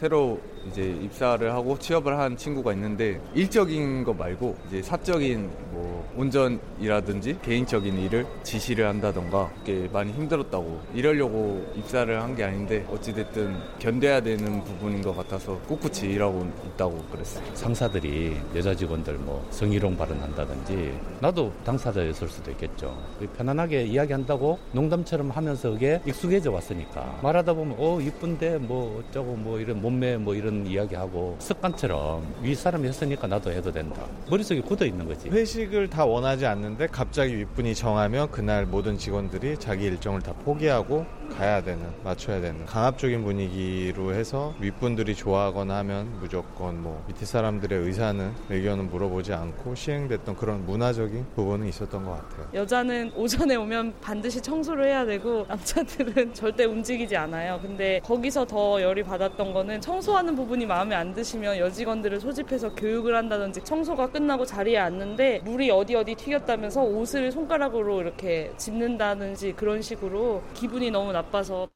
S7: 새로 이제 입사를 하고 취업을 한 친구가 있는데 일적인 거 말고 이제 사적인 뭐 운전이라든지 개인적인 일을 지시를 한다던가 그게 많이 힘들었다고 이러려고 입사를 한 게 아닌데 어찌됐든 견뎌야 되는 부분인 것 같아서 꿋꿋이 일하고 있다고 그랬어요.
S8: 상사들이 여자 직원들 뭐 성희롱 발언한다든지 나도 당사자였을 수도 있겠죠. 편안하게 이야기한다고 농담처럼 하면서 그게 익숙해져 왔으니까 말하다 보면 어 이쁜데 뭐 어쩌고 뭐 이런 몸매 뭐 이런 이야기하고 습관처럼 윗사람이 했으니까 나도 해도 된다. 머릿속에 굳어 있는 거지.
S9: 회식을 다 원하지 않는데 갑자기 윗분이 정하면 그날 모든 직원들이 자기 일정을 다 포기하고 가야 되는 맞춰야 되는 강압적인 분위기로 해서 윗분들이 좋아하거나 하면 무조건 뭐 밑에 사람들의 의사는 의견은 물어보지 않고 시행됐던 그런 문화적인 부분은 있었던 것 같아요.
S10: 여자는 오전에 오면 반드시 청소를 해야 되고 남자들은 절대 움직이지 않아요. 근데 거기서 더 열이 받았던 거는 청소하는 부분이 마음에 안 드시면 여직원들을 소집해서 교육을 한다든지 청소가 끝나고 자리에 앉는데 물이 어디 어디 튀겼다면서 옷을 손가락으로 이렇게 짚는다든지 그런 식으로 기분이 너무 나빠서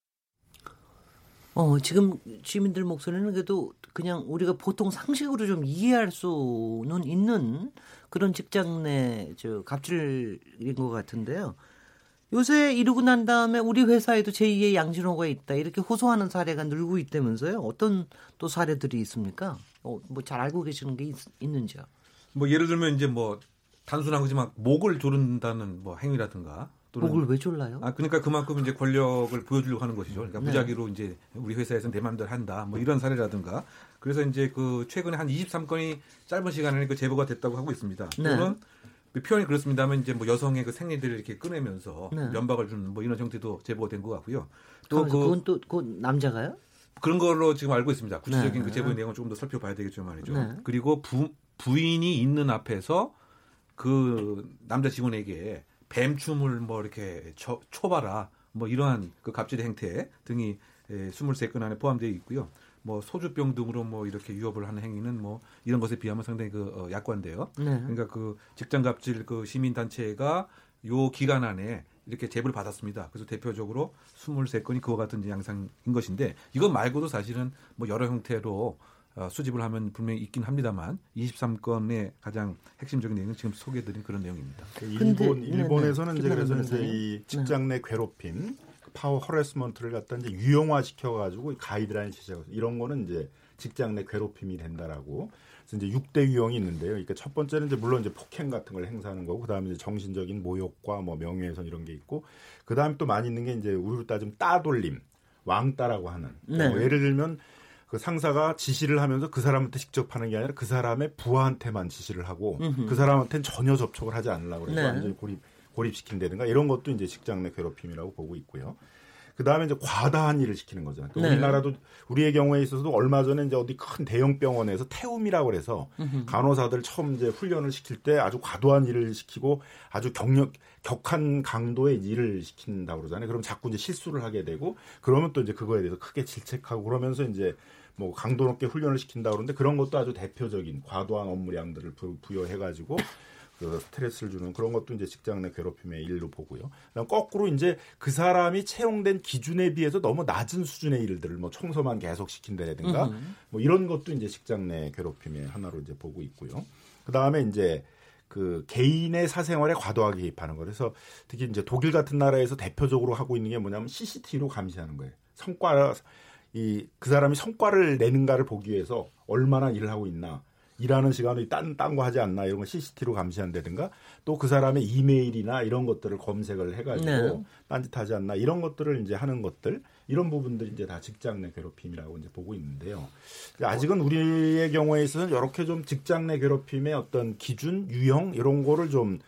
S1: 어, 지금 시민들 목소리는 그래도 그냥 우리가 보통 상식으로 좀 이해할 수는 있는 그런 직장 내 저 갑질인 것 같은데요. 요새 이러고 난 다음에 우리 회사에도 제2의 양진호가 있다 이렇게 호소하는 사례가 늘고 있다면서요. 어떤 또 사례들이 있습니까? 어, 뭐잘 알고 계시는 게 있, 있는지요?
S5: 뭐 예를 들면 이제 뭐 단순한 거지만 목을 조른다는 뭐 행위라든가 또는
S1: 목을 왜 졸라요?
S5: 아 그러니까 그만큼 이제 권력을 보여주려고 하는 것이죠. 그러니까
S1: 네.
S5: 무작위로 이제 우리 회사에서 내 마음대로 한다. 뭐 이런 사례라든가. 그래서 이제 그 최근에 한 23건이 짧은 시간에 그 제보가 됐다고 하고 있습니다.
S1: 네.
S5: 또는 그 표현이 그렇습니다만 이제 뭐 여성의 그 생리들을 이렇게 꺼내면서
S1: 네.
S5: 면박을 주는 뭐 이런 형태도 제보가 된 것 같고요. 또또그
S1: 그건 또 그 남자가요?
S5: 그런 걸로 지금 알고 있습니다. 구체적인
S1: 네.
S5: 그 제보의 내용을 조금 더 살펴봐야 되겠죠 말이죠.
S1: 네.
S5: 그리고 부, 부인이 있는 앞에서 그 남자 직원에게 뱀춤을 뭐 이렇게 쳐, 춰봐라 뭐 이러한 그 갑질의 행태 등이 에, 23건 안에 포함되어 있고요. 뭐 소주병 등으로 뭐 이렇게 위협을 하는 행위는 뭐 이런 것에 비하면 상당히 그 어, 약관데요.
S1: 네.
S5: 그러니까 그 직장 갑질 그 시민 단체가 요 기간 안에 이렇게 제보를 받았습니다. 그래서 대표적으로 23건이 그와 같은 양상인 것인데 이것 말고도 사실은 뭐 여러 형태로 어, 수집을 하면 분명히 있긴 합니다만 23건의 가장 핵심적인 내용은 지금 소개해드린 그런 내용입니다.
S1: 근데-
S3: 일본
S1: 네,
S3: 일본에서는
S1: 네.
S3: 이제 그래서 이제. 이 직장 내 괴롭힘, power harassment를 갖다 이제 유형화 시켜가지고 가이드라인 제시하고 이런 거는 이제 직장 내 괴롭힘이 된다라고. 그래서 이제 6대 유형이 있는데요. 그러니까 첫 번째는 이제 물론 이제 폭행 같은 걸 행사하는 거고, 그 다음에 이제 정신적인 모욕과 뭐 명예훼손 이런 게 있고, 그 다음에 또 많이 있는 게 이제 우리로 따지면 따돌림, 왕따라고 하는.
S1: 네.
S3: 뭐 예를 들면 그 상사가 지시를 하면서 그 사람한테 직접 하는 게 아니라 그 사람의 부하한테만 지시를 하고
S1: 음흠.
S3: 그 사람한테는 전혀 접촉을 하지 않으려고 그래서
S1: 네.
S3: 완전히 고립 고립시킨다든가 이런 것도 이제 직장 내 괴롭힘이라고 보고 있고요. 그 다음에 이제 과다한 일을 시키는 거죠. 또
S1: 네.
S3: 우리나라도 우리의 경우에 있어서도 얼마 전에 이제 어디 큰 대형 병원에서 태움이라고 그래서 간호사들 처음 이제 훈련을 시킬 때 아주 과도한 일을 시키고 아주 경력 격한 강도의 일을 시킨다고 그러잖아요. 그럼 자꾸 이제 실수를 하게 되고 그러면 또 이제 그거에 대해서 크게 질책하고 그러면서 이제 뭐 강도 높게 훈련을 시킨다 그러는데 그런 것도 아주 대표적인 과도한 업무량들을 부- 부여해가지고 그 스트레스를 주는 그런 것도 이제 직장 내 괴롭힘의 일로 보고요. 그다음 거꾸로 이제 그 사람이 채용된 기준에 비해서 너무 낮은 수준의 일들을 뭐 청소만 계속 시킨다든가 뭐 이런 것도 이제 직장 내 괴롭힘의 하나로 이제 보고 있고요. 그다음에 이제 그 개인의 사생활에 과도하게 개입하는 거. 그래서 특히 이제 독일 같은 나라에서 대표적으로 하고 있는 게 뭐냐면 CCTV로 감시하는 거예요. 성과 이 그 사람이 성과를 내는가를 보기 위해서 얼마나 일을 하고 있나. 일하는 시간을 딴, 딴 거 하지 않나 이런 걸 CCTV로 감시한다든가 또 그 사람의 이메일이나 이런 것들을 검색을 해가지고
S1: 네.
S3: 딴짓 하지 않나 이런 것들을 이제 하는 것들 이런 부분들이 이제 다 직장 내 괴롭힘이라고 이제 보고 있는데요. 아직은 우리의 경우에 있어서는 이렇게 좀 직장 내 괴롭힘의 어떤 기준, 유형 이런 거를 좀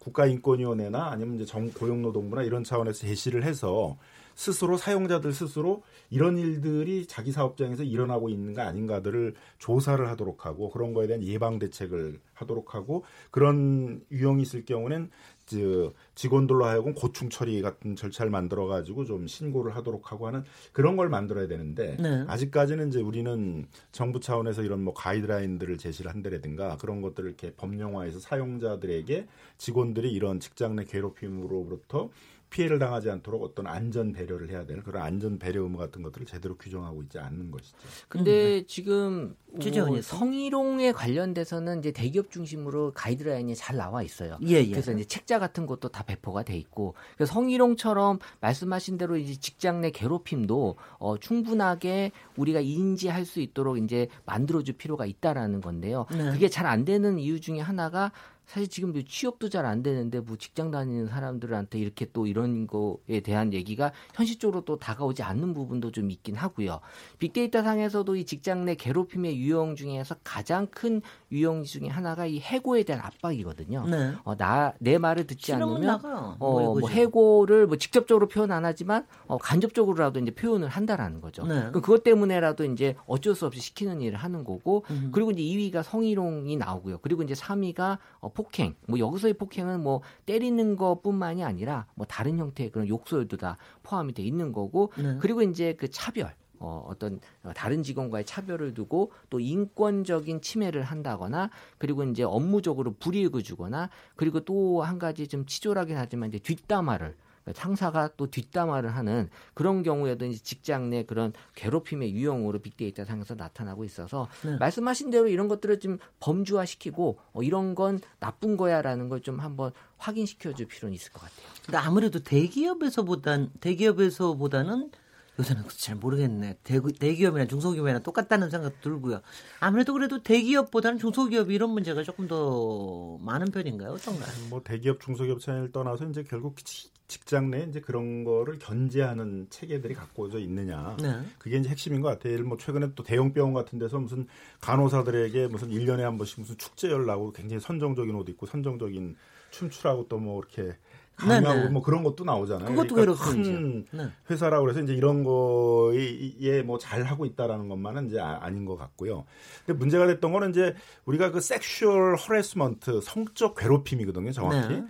S3: 국가인권위원회나 아니면 이제 정 고용노동부나 이런 차원에서 제시를 해서 스스로 사용자들 스스로 이런 일들이 자기 사업장에서 일어나고 있는 가 아닌가들을 조사를 하도록 하고 그런 거에 대한 예방 대책을 하도록 하고 그런 유형이 있을 경우는 저 직원들로 하여금 고충 처리 같은 절차를 만들어 가지고 좀 신고를 하도록 하고 하는 그런 걸 만들어야 되는데
S1: 네.
S3: 아직까지는 이제 우리는 정부 차원에서 이런 뭐 가이드라인들을 제시를 한다든가 그런 것들을 이렇게 법령화해서 사용자들에게 직원들이 이런 직장 내 괴롭힘으로부터 피해를 당하지 않도록 어떤 안전 배려를 해야 되는 그런 안전 배려 의무 같은 것들을 제대로 규정하고 있지 않는 것이죠.
S4: 근데 지금
S1: 최재원
S4: 뭐
S1: 의원님.
S4: 성희롱에 관련돼서는 이제 대기업 중심으로 가이드라인이 잘 나와 있어요.
S1: 예, 예.
S4: 그래서 이제 책자 같은 것도 다 배포가 돼 있고 그래서 성희롱처럼 말씀하신 대로 이제 직장 내 괴롭힘도 어, 충분하게 우리가 인지할 수 있도록 이제 만들어줄 필요가 있다라는 건데요.
S1: 네.
S4: 그게 잘 안 되는 이유 중에 하나가 사실 지금 뭐 취업도 잘 안 되는데 뭐 직장 다니는 사람들한테 이렇게 또 이런 거에 대한 얘기가 현실적으로 또 다가오지 않는 부분도 좀 있긴 하고요. 빅데이터 상에서도 이 직장 내 괴롭힘의 유형 중에서 가장 큰 유형 중에 하나가 이 해고에 대한 압박이거든요.
S1: 네.
S4: 어, 나, 내 말을 듣지 않으면. 어,
S1: 뭐
S4: 뭐. 해고를 뭐 직접적으로 표현 안 하지만 어, 간접적으로라도 이제 표현을 한다라는 거죠.
S1: 네.
S4: 그것 때문에라도 이제 어쩔 수 없이 시키는 일을 하는 거고
S1: 음.
S4: 그리고 이제 2위가 성희롱이 나오고요. 그리고 이제 3위가 어, 폭행. 뭐 여기서의 폭행은 뭐 때리는 것뿐만이 아니라 뭐 다른 형태의 그런 욕설도 다 포함이 돼 있는 거고
S1: 네.
S4: 그리고 이제 그 차별. 어, 어떤 다른 직원과의 차별을 두고 또 인권적인 침해를 한다거나 그리고 이제 업무적으로 불이익을 주거나 그리고 또 한 가지 좀 치졸하긴 하지만 이제 뒷담화를 상사가 또 뒷담화를 하는 그런 경우에도 이제 직장 내 그런 괴롭힘의 유형으로 빅데이터 상에서 나타나고 있어서
S1: 네.
S4: 말씀하신 대로 이런 것들을 좀 범주화시키고 어, 이런 건 나쁜 거야라는 걸 좀 한번 확인시켜 줄 필요는 있을 것 같아요.
S1: 근데 아무래도 대기업에서보단 대기업에서보다는 요새는 잘 모르겠네. 대, 대기업이나 중소기업이나 똑같다는 생각도 들고요. 아무래도 그래도 대기업보다는 중소기업이 이런 문제가 조금 더 많은 편인가요? 어떤가요?
S3: 뭐 대기업 중소기업 차이를 떠나서 이제 결국 지- 직장 내에 이제 그런 거를 견제하는 체계들이 갖고져 있느냐.
S1: 네.
S3: 그게 이제 핵심인 것 같아요. 예를 뭐 최근에 또 대형 병원 같은 데서 무슨 간호사들에게 무슨 1년에 한 번씩 무슨 축제 열라고 굉장히 선정적인 옷 입고 선정적인 춤추라고 또 뭐 이렇게 강요하고
S1: 네네.
S3: 뭐 그런 것도 나오잖아요.
S1: 그것도
S3: 그러니까. 큰
S1: 네.
S3: 회사라고 그래서 이제 이런 거에 뭐잘 하고 있다라는 것만은 이제 아- 아닌 것 같고요. 근데 문제가 됐던 거는 이제 우리가 그 sexual harassment 성적 괴롭힘이거든요, 정확히.
S1: 네.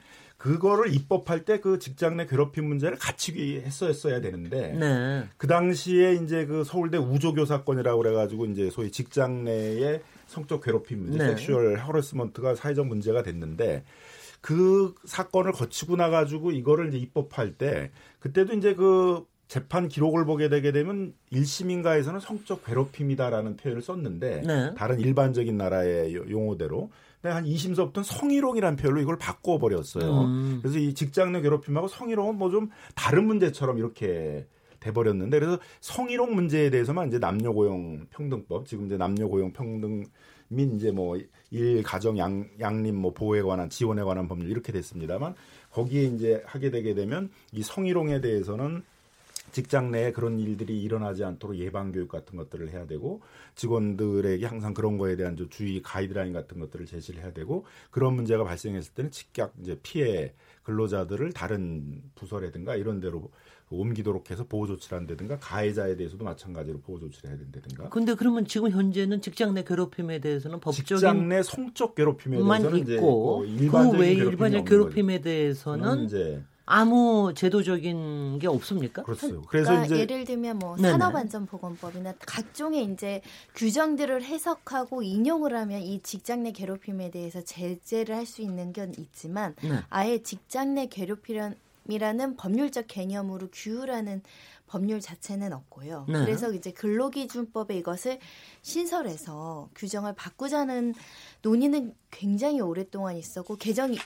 S3: 그거를 입법할 때 그 직장 내 괴롭힘 문제를 같이 했었어야 되는데
S1: 네.
S3: 그 당시에 이제 그 서울대 우조교 사건이라고 그래가지고 이제 소위 직장 내의 성적 괴롭힘 문제,
S1: 네.
S3: sexual harassment가 사회적 문제가 됐는데 그 사건을 거치고 나가지고 이거를 이제 입법할 때 그때도 이제 그 재판 기록을 보게 되게 되면 1심인가에서는 성적 괴롭힘이다라는 표현을 썼는데
S1: 네.
S3: 다른 일반적인 나라의 요- 용어대로 한 2심서부터는 성희롱이라는 표현로 이걸 바꿔버렸어요.
S1: 음.
S3: 그래서 이 직장 내 괴롭힘하고 성희롱은 뭐 좀 다른 문제처럼 이렇게 돼버렸는데 그래서 성희롱 문제에 대해서만 이제 남녀고용 평등법 지금 이제 남녀고용 평등 및 이제 뭐 일 가정 양 양립 뭐 보호에 관한 지원에 관한 법률 이렇게 됐습니다만 거기에 이제 하게 되게 되면 이 성희롱에 대해서는 직장 내에 그런 일들이 일어나지 않도록 예방 교육 같은 것들을 해야 되고 직원들에게 항상 그런 거에 대한 좀 주의 가이드라인 같은 것들을 제시를 해야 되고 그런 문제가 발생했을 때는 즉각 이제 피해 근로자들을 다른 부서라든가 이런 데로 옮기도록 해서 보호 조치를 한다든가 가해자에 대해서도 마찬가지로 보호 조치를 해야 된다든가.
S1: 근데 그러면 지금 현재는 직장 내 괴롭힘에 대해서는 법적인
S3: 직장 내 성적 괴롭힘에
S1: 만
S3: 대해서는 이제
S1: 있고 뭐그
S3: 일반적인
S1: 외에
S3: 괴롭힘이
S1: 일반적 괴롭힘에. 대해서는
S3: 이제
S1: 아무 제도적인 게 없습니까?
S3: 그렇어요. 그래서
S6: 그러니까
S3: 이제
S6: 예를 들면 뭐
S1: 네네.
S6: 산업안전보건법이나 각종의 이제 규정들을 해석하고 인용을 하면 이 직장 내 괴롭힘에 대해서 제재를 할 수 있는 건 있지만
S1: 네.
S6: 아예 직장 내 괴롭힘이라는 법률적 개념으로 규율하는 법률 자체는 없고요.
S1: 네.
S6: 그래서 이제 근로기준법에 이것을 신설해서 규정을 바꾸자는 논의는 굉장히 오랫동안 있었고 개정이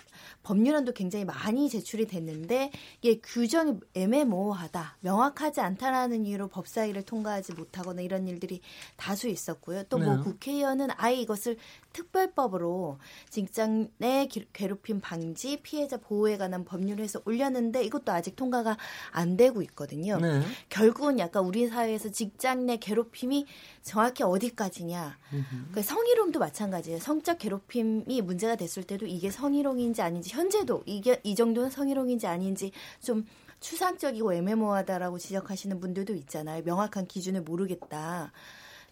S6: 법률안도 굉장히 많이 제출이 됐는데 이게 규정이 애매모호하다, 명확하지 않다라는 이유로 법사위를 통과하지 못하거나 이런 일들이 다수 있었고요. 또뭐
S1: 네.
S6: 국회의원은 아예 이것을 특별법으로 직장 내 기- 괴롭힘 방지 피해자 보호에 관한 법률에서 올렸는데 이것도 아직 통과가 안 되고 있거든요.
S1: 네.
S6: 결국은 약간 우리 사회에서 직장 내 괴롭힘이 정확히 어디까지냐. 그러니까 성희롱도 마찬가지예요. 성적 괴롭힘이 문제가 됐을 때도 이게 성희롱인지 아닌지 현재도 이게 이 정도는 성희롱인지 아닌지 좀 추상적이고 애매모호하다라고 지적하시는 분들도 있잖아요. 명확한 기준을 모르겠다.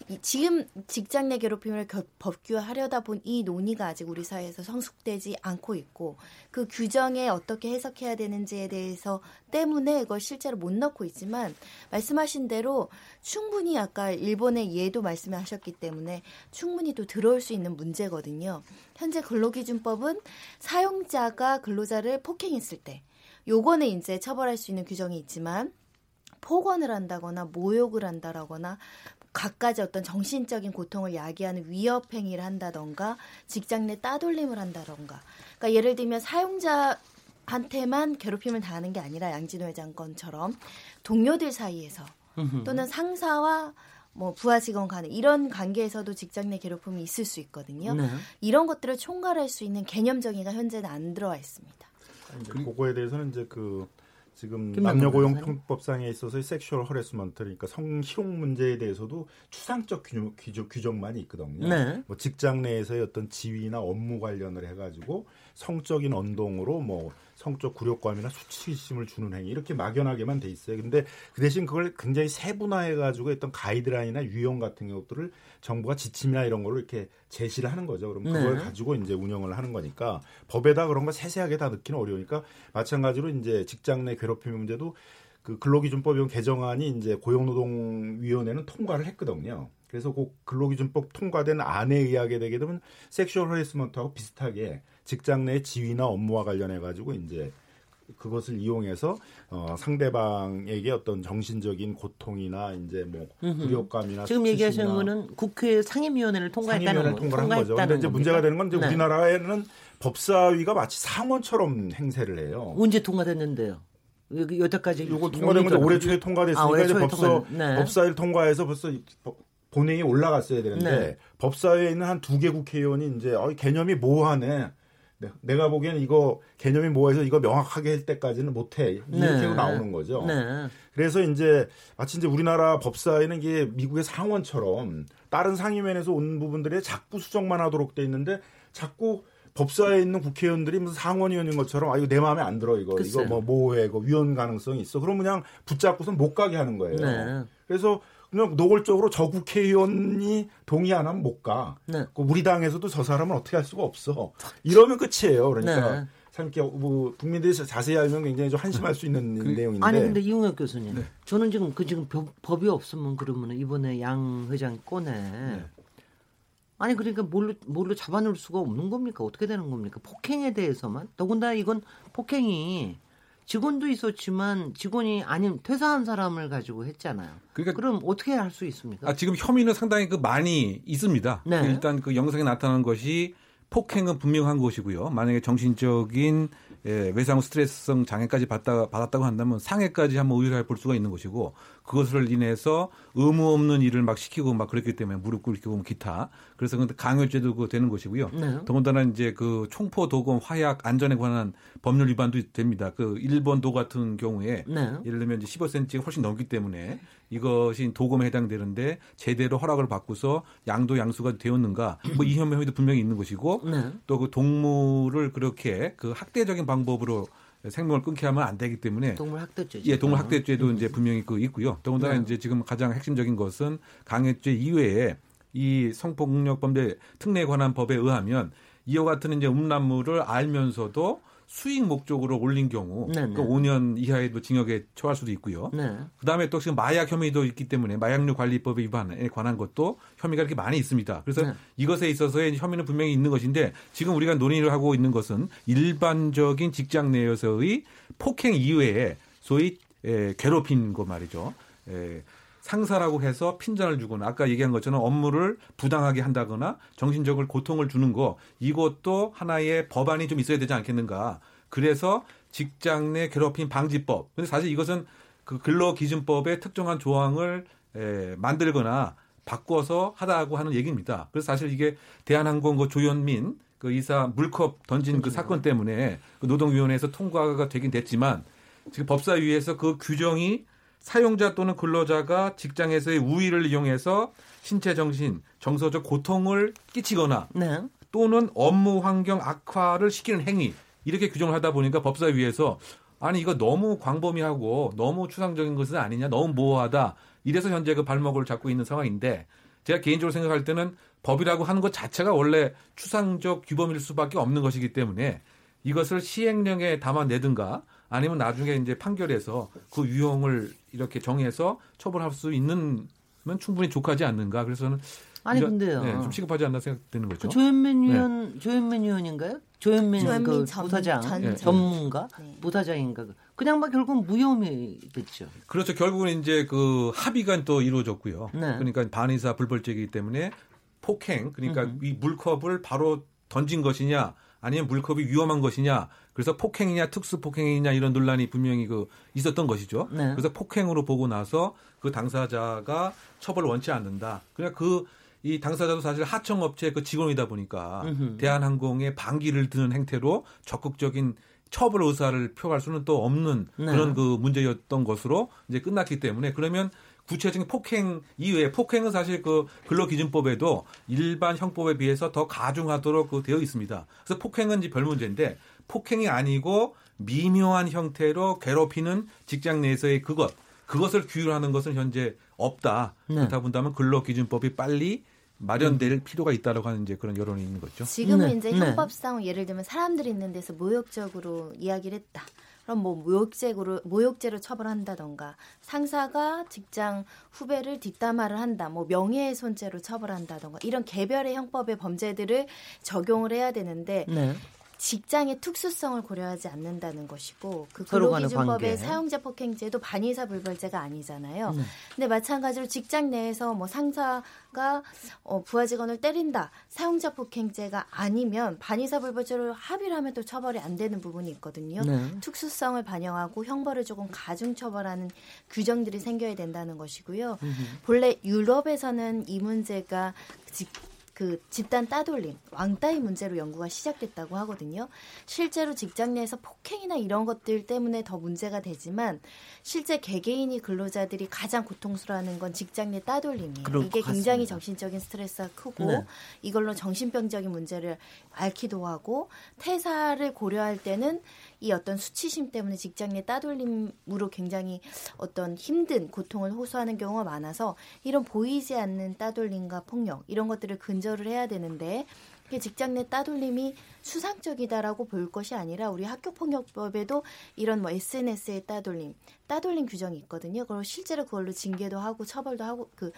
S6: 이 지금 직장 내 괴롭힘을 겨- 법규화하려다 본 이 논의가 아직 우리 사회에서 성숙되지 않고 있고 그 규정에 어떻게 해석해야 되는지에 대해서 때문에 이걸 실제로 못 넣고 있지만 말씀하신 대로 충분히 아까 일본의 예도 말씀하셨기 때문에 충분히 또 들어올 수 있는 문제거든요. 현재 근로기준법은 사용자가 근로자를 폭행했을 때 요거는 이제 처벌할 수 있는 규정이 있지만 폭언을 한다거나 모욕을 한다라거나 갖가지 어떤 정신적인 고통을 야기하는 위협 행위를 한다던가 직장 내 따돌림을 한다던가 그러니까 예를 들면 사용자 한테만 괴롭힘을 당하는 게 아니라 양진호 회장 건처럼 동료들 사이에서 또는 상사와 뭐 부하 직원 간에 이런 관계에서도 직장 내 괴롭힘이 있을 수 있거든요.
S1: 네.
S6: 이런 것들을 총괄할 수 있는 개념 정의가 현재는 안 들어와 있습니다.
S3: 그거에 대해서는 이제 그 지금 남녀고용평법상에 있어서 sexual harassment 그러니까 성희롱 문제에 대해서도 추상적 규정, 규정, 규정만이 있거든요.
S1: 네.
S3: 뭐 직장 내에서의 어떤 지위나 업무 관련을 해가지고 성적인 언동으로 뭐 성적 굴욕감이나 수치심을 주는 행위 이렇게 막연하게만 돼 있어요. 근데 그 대신 그걸 굉장히 세분화해 가지고 어떤 가이드라인이나 유형 같은 것들을 정부가 지침이나 이런 걸로 이렇게 제시를 하는 거죠. 그럼 그걸
S1: 네.
S3: 가지고 이제 운영을 하는 거니까 법에다 그런 거 세세하게 다 넣기는 어려우니까 마찬가지로 이제 직장 내 괴롭힘 문제도 그 근로기준법 개정안이 이제 고용노동위원회는 통과를 했거든요. 그래서 그 근로기준법 통과된 안에 의하게 되게 되면 sexual harassment하고 비슷하게 직장 내 지위나 업무와 관련해 가지고 이제 그것을 이용해서 어, 상대방에게 어떤 정신적인 고통이나 이제 뭐 굴욕감이나
S1: 지금 얘기하시는 거는 국회 상임위원회를 통과했다는
S3: 상임위원회를
S1: 거,
S3: 통과한 거죠. 근데 이제
S1: 겁니까?
S3: 문제가 되는 건 이제
S1: 네.
S3: 우리나라에는 법사위가 마치 상원처럼 행세를 해요.
S1: 언제 통과됐는데요? 여기 여태까지
S3: 이거 통과된 건데 올해 초에 통과됐으니까
S1: 아, 올해
S3: 이제
S1: 초에
S3: 법서
S1: 통과된- 네.
S3: 법사위를 통과해서 벌써 본회의에 올라갔어야 되는데
S1: 네.
S3: 법사위에 있는 한 두 개 국회의원이 이제 어, 개념이 모호하네. 네, 내가 보기에는 이거 개념이 모호해서 이거 명확하게 할 때까지는 못해 이렇게
S1: 네.
S3: 나오는 거죠.
S1: 네.
S3: 그래서 이제 마치 이제 우리나라 법사위는 이게 미국의 상원처럼 다른 상임위원회에서 온 부분들에 자꾸 수정만 하도록 돼 있는데 자꾸 법사위에 있는 국회의원들이 무슨 상원의원인 것처럼 아 이거 내 마음에 안 들어 이거
S1: 글쎄요.
S3: 이거 뭐 모호해 이거 위헌 가능성이 있어. 그럼 그냥 붙잡고선 못 가게 하는 거예요.
S1: 네.
S3: 그래서 그냥 노골적으로 저 국회의원이 동의 안 하면 못 가.
S1: 네.
S3: 그 우리 당에서도 저 사람은 어떻게 할 수가 없어. 이러면 끝이에요. 그러니까
S1: 네.
S3: 참 이렇게 뭐 국민들이 자세히 알면 굉장히 좀 한심할 수 있는 내용인데.
S1: 아니 근데 이용혁 교수님, 저는 지금 그 지금 법, 법이 없으면 그러면 이번에 양 회장 꺼내.
S3: 네.
S1: 아니 그러니까 뭘로 뭘로 잡아놓을 수가 없는 겁니까? 어떻게 되는 겁니까? 폭행에 대해서만 더군다나 이건 폭행이 직원도 있었지만 직원이 아닌 퇴사한 사람을 가지고 했잖아요.
S5: 그러니까
S1: 그럼 어떻게 할 수 있습니까?
S5: 아, 지금 혐의는 상당히 그 많이 있습니다.
S1: 네.
S5: 일단 그 영상에 나타난 것이 폭행은 분명한 것이고요. 만약에 정신적인 예, 외상 스트레스성 장애까지 받다, 받았다고 한다면 상해까지 한번 의뢰해 볼 수가 있는 것이고 그것을 인해서 의무 없는 일을 막 시키고 막 그랬기 때문에 무릎 꿇기고 뭐 기타 그래서 근데 강요죄도 그 되는 것이고요.
S1: 네.
S5: 더군다나 이제 그 총포 도금 화약 안전에 관한 법률 위반도 됩니다. 그 일본 도 같은 경우에
S1: 네.
S5: 예를 들면 이제 15cm가 훨씬 넘기 때문에 이것이 도금에 해당되는데 제대로 허락을 받고서 양도 양수가 되었는가 뭐 이 혐의도 분명히 있는 것이고
S1: 네.
S5: 또그 동물을 그렇게 그 학대적인 방법으로 생명을 끊게 하면 안 되기 때문에
S1: 동물 학대죄죠.
S5: 예, 동물 학대죄도 이제 분명히 그 있고요. 더군다나
S1: 네.
S5: 이제 지금 가장 핵심적인 것은 강요죄 이외에 이 성폭력 범죄 특례에 관한 법에 의하면 이와 같은 이제 음란물을 알면서도 수익 목적으로 올린 경우
S1: 네, 네.
S5: 그 5년 이하의 징역에 처할 수도 있고요.
S1: 네.
S5: 그다음에 또 지금 마약 혐의도 있기 때문에 마약류 관리법 위반에 관한 것도 혐의가 이렇게 많이 있습니다. 그래서
S1: 네.
S5: 이것에 있어서의 혐의는 분명히 있는 것인데 지금 우리가 논의를 하고 있는 것은 일반적인 직장 내에서의 폭행 이외에 소위 에, 괴롭힌 거 말이죠. 에, 상사라고 해서 핀잔을 주거나 아까 얘기한 것처럼 업무를 부당하게 한다거나 정신적으로 고통을 주는 거 이것도 하나의 법안이 좀 있어야 되지 않겠는가. 그래서 직장 내 괴롭힘 방지법. 근데 사실 이것은 그 근로기준법의 특정한 조항을 에, 만들거나 바꿔서 하다고 하는 얘기입니다. 그래서 사실 이게 대한항공 그 조현민 그 이사 물컵 던진 그 사건 때문에 그 노동위원회에서 통과가 되긴 됐지만 지금 법사위에서 그 규정이 사용자 또는 근로자가 직장에서의 우위를 이용해서 신체 정신 정서적 고통을 끼치거나
S1: 네.
S5: 또는 업무 환경 악화를 시키는 행위 이렇게 규정을 하다 보니까 법사위에서 아니 이거 너무 광범위하고 너무 추상적인 것은 아니냐 너무 모호하다 이래서 현재 그 발목을 잡고 있는 상황인데 제가 개인적으로 생각할 때는 법이라고 하는 것 자체가 원래 추상적 규범일 수밖에 없는 것이기 때문에 이것을 시행령에 담아내든가 아니면 나중에 이제 판결에서 그 유형을 이렇게 정해서 처벌할 수 있는 면 충분히 족하지 않는가 그래서는
S1: 아니
S5: 이런-
S1: 근데요.
S5: 네, 좀 시급하지 않나 생각되는 거죠.
S1: 그 조현민 의원, 조현민 의원인가요? 조현민,
S6: 조현민
S1: 그
S6: 전-
S1: 부사장
S6: 전-
S5: 예.
S1: 전문가
S6: 네.
S1: 부사장인가 그냥 막 결국 무혐의겠죠.
S5: 그렇죠. 결국은 이제 그 합의가 또 이루어졌고요.
S1: 네.
S5: 그러니까 반의사 불벌죄이기 때문에 폭행, 그러니까
S1: 음.
S5: 이 물컵을 바로 던진 것이냐, 아니면 물컵이 위험한 것이냐, 그래서 폭행이냐 특수 폭행이냐 이런 논란이 분명히 그 있었던 것이죠.
S1: 네.
S5: 그래서 폭행으로 보고 나서 그 당사자가 처벌을 원치 않는다. 그냥 그 이 당사자도 사실 하청업체 그 직원이다 보니까
S1: 음흠.
S5: 대한항공의 방기를 드는 행태로 적극적인 처벌 의사를 표할 수는 또 없는
S1: 네.
S5: 그런 그 문제였던 것으로 이제 끝났기 때문에 그러면 구체적인 폭행 이외에 폭행은 사실 그 근로기준법에도 일반 형법에 비해서 더 가중하도록 그 되어 있습니다. 그래서 폭행은 이제 별 문제인데 폭행이 아니고 미묘한 형태로 괴롭히는 직장 내에서의 그것 그것을 규율하는 것은 현재 없다.
S1: 네.
S5: 그렇다 본다면 근로기준법이 빨리 마련될 필요가 있다라고 하는 이제 그런 여론이 있는 거죠.
S6: 지금은
S1: 네,
S6: 이제
S1: 네.
S6: 형법상 예를 들면 사람들이 있는 데서 모욕적으로 이야기를 했다. 그럼 뭐 모욕죄로 모욕죄로 처벌한다던가 상사가 직장 후배를 뒷담화를 한다. 뭐 명예훼손죄로 처벌한다던가 이런 개별의 형법의 범죄들을 적용을 해야 되는데
S1: 네.
S6: 직장의 특수성을 고려하지 않는다는 것이고 그. 근로기준법의 사용자 폭행죄도 반의사 불벌죄가 아니잖아요.
S1: 네.
S6: 근데 마찬가지로 직장 내에서 뭐 상사가 어, 부하 직원을 때린다 사용자 폭행죄가 아니면 반의사 불벌죄로 합의를 하면 또 처벌이 안 되는 부분이 있거든요.
S1: 네.
S6: 특수성을 반영하고 형벌을 조금 가중 처벌하는 규정들이 생겨야 된다는 것이고요. 본래 유럽에서는 이 문제가 직- 그 집단 따돌림, 왕따의 문제로 연구가 시작됐다고 하거든요. 실제로 직장 내에서 폭행이나 이런 것들 때문에 더 문제가 되지만 실제 개개인이 근로자들이 가장 고통스러워하는 건 직장 내 따돌림이에요. 이게
S1: 것
S6: 굉장히
S1: 같습니다.
S6: 정신적인 스트레스가 크고
S1: 네.
S6: 이걸로 정신병적인 문제를 앓기도 하고 퇴사를 고려할 때는 이 어떤 수치심 때문에 직장 내 따돌림으로 굉장히 어떤 힘든 고통을 호소하는 경우가 많아서 이런 보이지 않는 따돌림과 폭력 이런 것들을 근절을 해야 되는데 직장 내 따돌림이 수상적이다라고 볼 것이 아니라 우리 학교폭력법에도 이런 뭐 SNS의 따돌림, 따돌림 규정이 있거든요. 그리고 실제로 그걸로 징계도 하고 처벌도 하고 그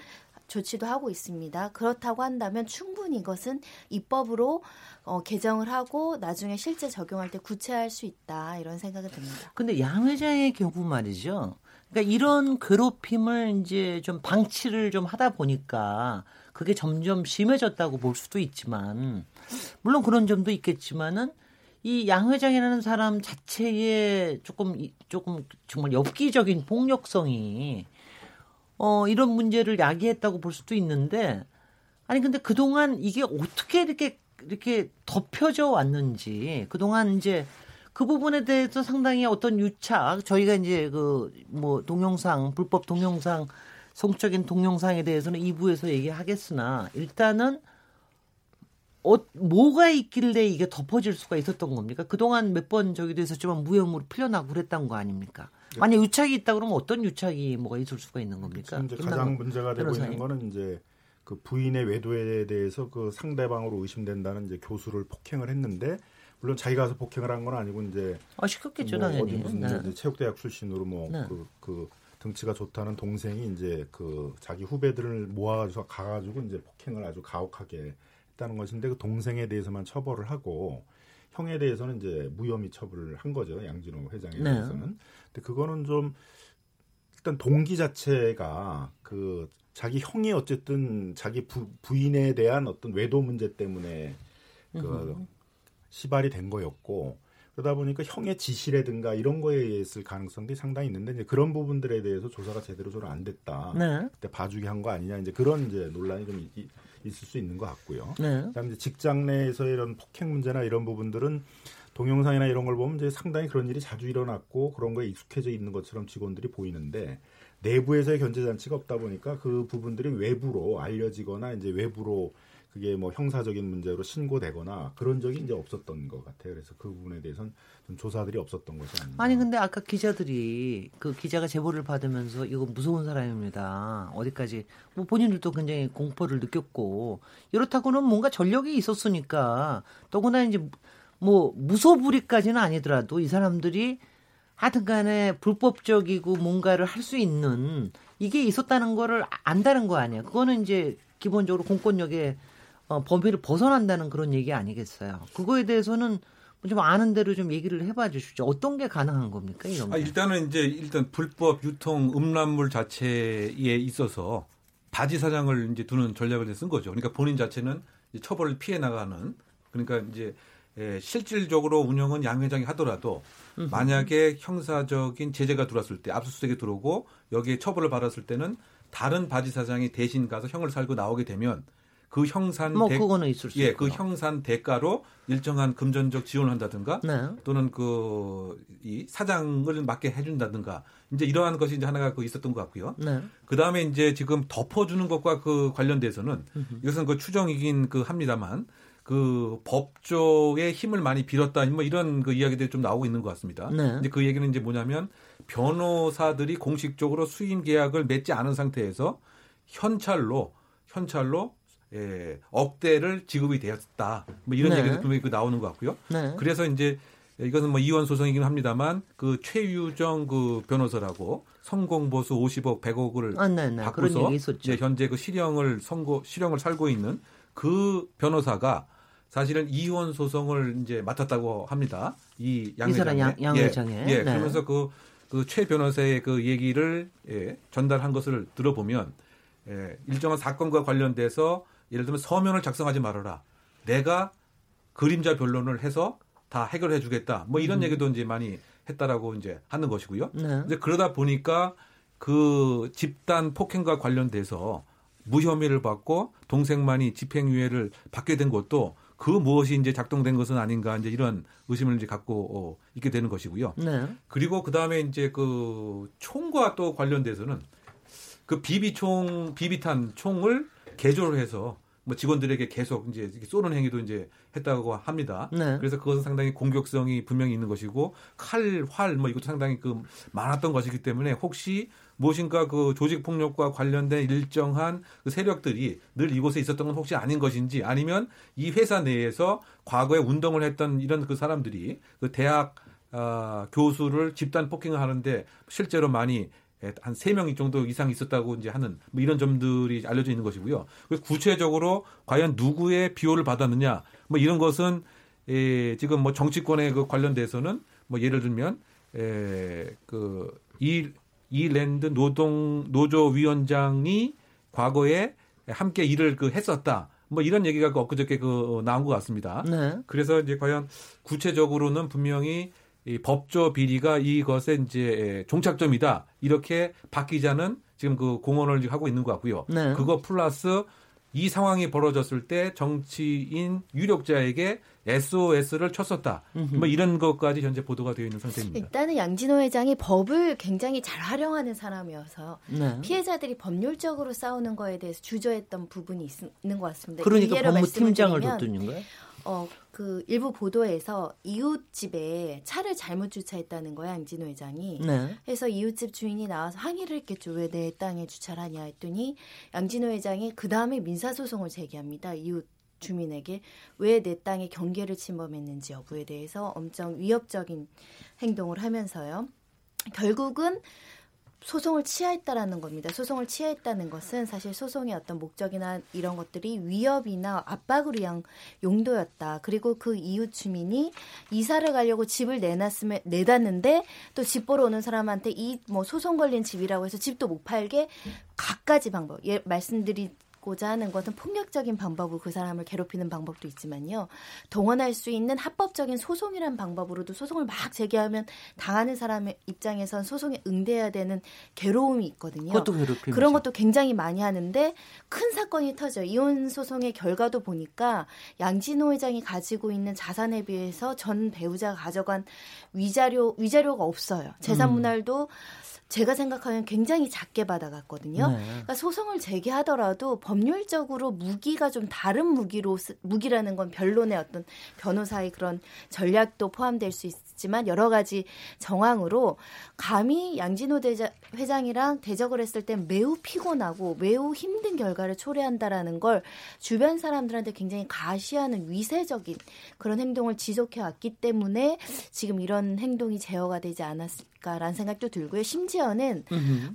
S6: 조치도 하고 있습니다. 그렇다고 한다면 충분히 이것은 입법으로 어, 개정을 하고 나중에 실제 적용할 때 구체화할 수 있다 이런 생각이 듭니다.
S1: 근데 양 회장의 경우 말이죠. 그러니까 이런 괴롭힘을 이제 좀 방치를 좀 하다 보니까 그게 점점 심해졌다고 볼 수도 있지만 물론 그런 점도 있겠지만은 이양 회장이라는 사람 자체의 조금 이- 조금 정말 엽기적인 폭력성이 어 이런 문제를 야기했다고 볼 수도 있는데 아니 근데 그동안 이게 어떻게 이렇게 이렇게 덮여져 왔는지 그동안 이제 그 부분에 대해서 상당히 어떤 유착 저희가 이제 그 뭐 동영상 불법 동영상 성적인 동영상에 대해서는 2부에서 얘기하겠으나 일단은 어, 뭐가 있길래 이게 덮어질 수가 있었던 겁니까? 그동안 몇 번 저기도 있었지만 무혐의로 풀려나고 그랬던 거 아닙니까? 만약 유착이 있다 그러면 어떤 유착이 뭐가 있을 수가 있는 겁니까?
S3: 이제 가장 문제가 되고
S1: 변호사님.
S3: 있는 거는 이제 그 부인의 외도에 대해서 그 상대방으로 의심된다는 이제 교수를 폭행을 했는데 물론 자기가 가서 폭행을 한 건 아니고 이제
S1: 아 시켰겠죠
S3: 뭐
S1: 당연히.
S3: 어디 무슨
S1: 네.
S3: 체육대학 출신으로 뭐
S1: 네.
S3: 그그 등치가 좋다는 동생이 이제 그 자기 후배들을 모아가지고 가가지고 이제 폭행을 아주 가혹하게 했다는 것인데 그 동생에 대해서만 처벌을 하고 형에 대해서는 이제 무혐의 처벌을 한 거죠 양진호 회장에
S1: 네.
S3: 대해서는. 근데 그거는 좀 일단 동기 자체가 그 자기 형이 어쨌든 자기 부, 부인에 대한 어떤 외도 문제 때문에 그 시발이 된 거였고 그러다 보니까 형의 지시라든가 이런 거에 의했을 가능성이 상당히 있는데 이제 그런 부분들에 대해서 조사가 제대로 좀 안 됐다.
S1: 네.
S3: 그때 봐주게 한거 아니냐 이제 그런 이제 논란이 좀 이- 있을 수 있는 것 같고요.
S1: 네.
S3: 그다음에 직장 내에서의 이런 폭행 문제나 이런 부분들은 동영상이나 이런 걸 보면 이제 상당히 그런 일이 자주 일어났고 그런 거에 익숙해져 있는 것처럼 직원들이 보이는데 내부에서의 견제 장치가 없다 보니까 그 부분들이 외부로 알려지거나 이제 외부로 그게 뭐 형사적인 문제로 신고되거나 그런 적이 이제 없었던 것 같아요. 그래서 그 부분에 대해서는 좀 조사들이 없었던 것이 아닌가.
S1: 아니 근데 아까 기자들이 그 기자가 제보를 받으면서 이거 무서운 사람입니다. 어디까지 뭐 본인들도 굉장히 공포를 느꼈고 이렇다고는 뭔가 전력이 있었으니까 더구나 이제 뭐 무소불위까지는 아니더라도 이 사람들이 하여튼 간에 불법적이고 뭔가를 할 수 있는 이게 있었다는 거를 안다는 거 아니에요. 그거는 이제 기본적으로 공권력의 어, 범위를 벗어난다는 그런 얘기 아니겠어요. 그거에 대해서는 좀 아는 대로 좀 얘기를 해봐 주시죠. 어떤 게 가능한 겁니까 이런
S5: 아,
S1: 게?
S5: 일단은 이제 일단 불법 유통 음란물 자체에 있어서 바지 사장을 이제 두는 전략을 쓴 거죠. 그러니까 본인 자체는 처벌을 피해 나가는 그러니까 이제 에, 실질적으로 운영은 양 회장이 하더라도 만약에 형사적인 제재가 들어왔을 때 압수수색이 들어오고 여기에 처벌을 받았을 때는 다른 바지 사장이 대신 가서 형을 살고 나오게 되면 그 형산
S1: 뭐
S5: 대-
S1: 그거는 있을 수
S5: 예. 그 형산 대가로 일정한 금전적 지원을 한다든가
S1: 네.
S5: 또는 그 이 사장을 맡게 해준다든가 이제 이러한 것이 이제 하나가 그 있었던 것 같고요.
S1: 네.
S5: 그 다음에 이제 지금 덮어주는 것과 그 관련돼서는 이것은 그 추정이긴 그 합니다만 그 법조의 힘을 많이 빌었다 뭐 이런 그 이야기들이 좀 나오고 있는 것 같습니다.
S1: 네.
S5: 이제 그 얘기는 이제 뭐냐면 변호사들이 공식적으로 수임 계약을 맺지 않은 상태에서 현찰로 현찰로 예, 억대를 지급이 되었다. 뭐 이런
S1: 네.
S5: 얘기도 분명히 그 나오는 것 같고요.
S1: 네.
S5: 그래서 이제 이것은 뭐 이원 소송이긴 합니다만 그 최유정 그 변호사라고 성공보수 50억 100억을
S1: 아, 네, 네. 있었죠.
S5: 이제 현재 그 실형을 선고 실형을 살고 있는 그 변호사가 사실은 이혼 소송을 이제 맡았다고 합니다. 이양
S1: 이 사람
S5: 회장의.
S1: 양- 양
S5: 예,
S1: 회장의.
S5: 예,
S1: 네.
S5: 그러면서 그 그 최 변호사의 그 얘기를 예, 전달한 것을 들어보면 예, 일정한 사건과 관련돼서 예를 들면 서면을 작성하지 말아라. 내가 그림자 변론을 해서 다 해결해 주겠다. 뭐 이런 얘기도 이제 많이 했다라고 이제 하는 것이고요.
S1: 네.
S5: 이제 그러다 보니까 그 집단 폭행과 관련돼서 무혐의를 받고 동생만이 집행유예를 받게 된 것도 그 무엇이 이제 작동된 것은 아닌가 이제 이런 의심을 이제 갖고 어, 있게 되는 것이고요.
S1: 네.
S5: 그리고 그 다음에 이제 그 총과 또 관련돼서는 그 비비총 비비탄 총을 개조를 해서 뭐 직원들에게 계속 이제 쏘는 행위도 이제 했다고 합니다.
S1: 네.
S5: 그래서 그것은 상당히 공격성이 분명히 있는 것이고 칼, 활 뭐 이것도 상당히 그 많았던 것이기 때문에 혹시 무엇인가 그 조직 폭력과 관련된 일정한 그 세력들이 늘 이곳에 있었던 건 혹시 아닌 것인지 아니면 이 회사 내에서 과거에 운동을 했던 이런 그 사람들이 그 대학 아, 교수를 집단 폭행을 하는데 실제로 많이 예, 한 세명 정도 이상 있었다고 이제 하는 뭐 이런 점들이 알려져 있는 것이고요. 그래서 구체적으로 과연 누구의 비호를 받았느냐 뭐 이런 것은 예, 지금 뭐 정치권에 그 관련돼서는 뭐 예를 들면 에, 그이 이랜드 노동 노조 위원장이 과거에 함께 일을 그 했었다. 뭐 이런 얘기가 그 엊그저께 그 나온 것 같습니다.
S1: 네.
S5: 그래서 이제 과연 구체적으로는 분명히 이 법조 비리가 이것의 이제 종착점이다 이렇게 바뀌자는 지금 그 공언을 지금 하고 있는 것 같고요.
S1: 네.
S5: 그거 플러스 이 상황이 벌어졌을 때 정치인 유력자에게 SOS를 쳤었다. 뭐 이런 것까지 현재 보도가 되어 있는 상태입니다.
S6: 일단은 양진호 회장이 법을 굉장히 잘 활용하는 사람이어서
S1: 네.
S6: 피해자들이 법률적으로 싸우는 거에 대해서 주저했던 부분이 있, 는것 같습니다.
S1: 그러니까 법무팀장을 뒀더니 거예요?
S6: 어, 그 일부 보도에서 이웃집에 차를 잘못 주차했다는 거야, 양진호 회장이.
S1: 네.
S6: 해서 이웃집 주인이 나와서 항의를 했겠죠. 왜 내 땅에 주차를 하냐 했더니 양진호 회장이 그 다음에 민사 소송을 제기합니다. 이웃 주민에게 왜 내 땅에 경계를 침범했는지 여부에 대해서 엄청 위협적인 행동을 하면서요. 결국은 소송을 취하했다라는 겁니다. 소송을 취하했다는 것은 사실 소송의 어떤 목적이나 이런 것들이 위협이나 압박을 위한 용도였다. 그리고 그 이웃 주민이 이사를 가려고 집을 내놨으면 내놨는데 또 집 보러 오는 사람한테 이 뭐 소송 걸린 집이라고 해서 집도 못 팔게 갖가지 방법. 예, 말씀드 리 고자 하는 것은 폭력적인 방법으로 그 사람을 괴롭히는 방법도 있지만요. 동원할 수 있는 합법적인 소송이란 방법으로도 소송을 막 제기하면 당하는 사람의 입장에선 소송에 응대해야 되는 괴로움이 있거든요.
S1: 그것도 괴롭힘이죠.
S6: 그런 것도 굉장히 많이 하는데 큰 사건이 터져 이혼 소송의 결과도 보니까 양진호 회장이 가지고 있는 자산에 비해서 전 배우자가 가져간 위자료 위자료가 없어요. 재산
S1: 음.
S6: 분할도 제가 생각하면 굉장히 작게 받아갔거든요.
S1: 네.
S6: 그러니까 소송을 제기하더라도 법률적으로 무기가 좀 다른 무기로 쓰- 무기라는 건 변론의 어떤 변호사의 그런 전략도 포함될 수 있 지만 여러 가지 정황으로 감히 양진호 대자, 회장이랑 대적을 했을 때 매우 피곤하고 매우 힘든 결과를 초래한다라는 걸 주변 사람들한테 굉장히 가시하는 위세적인 그런 행동을 지속해 왔기 때문에 지금 이런 행동이 제어가 되지 않았을까라는 생각도 들고요. 심지어는.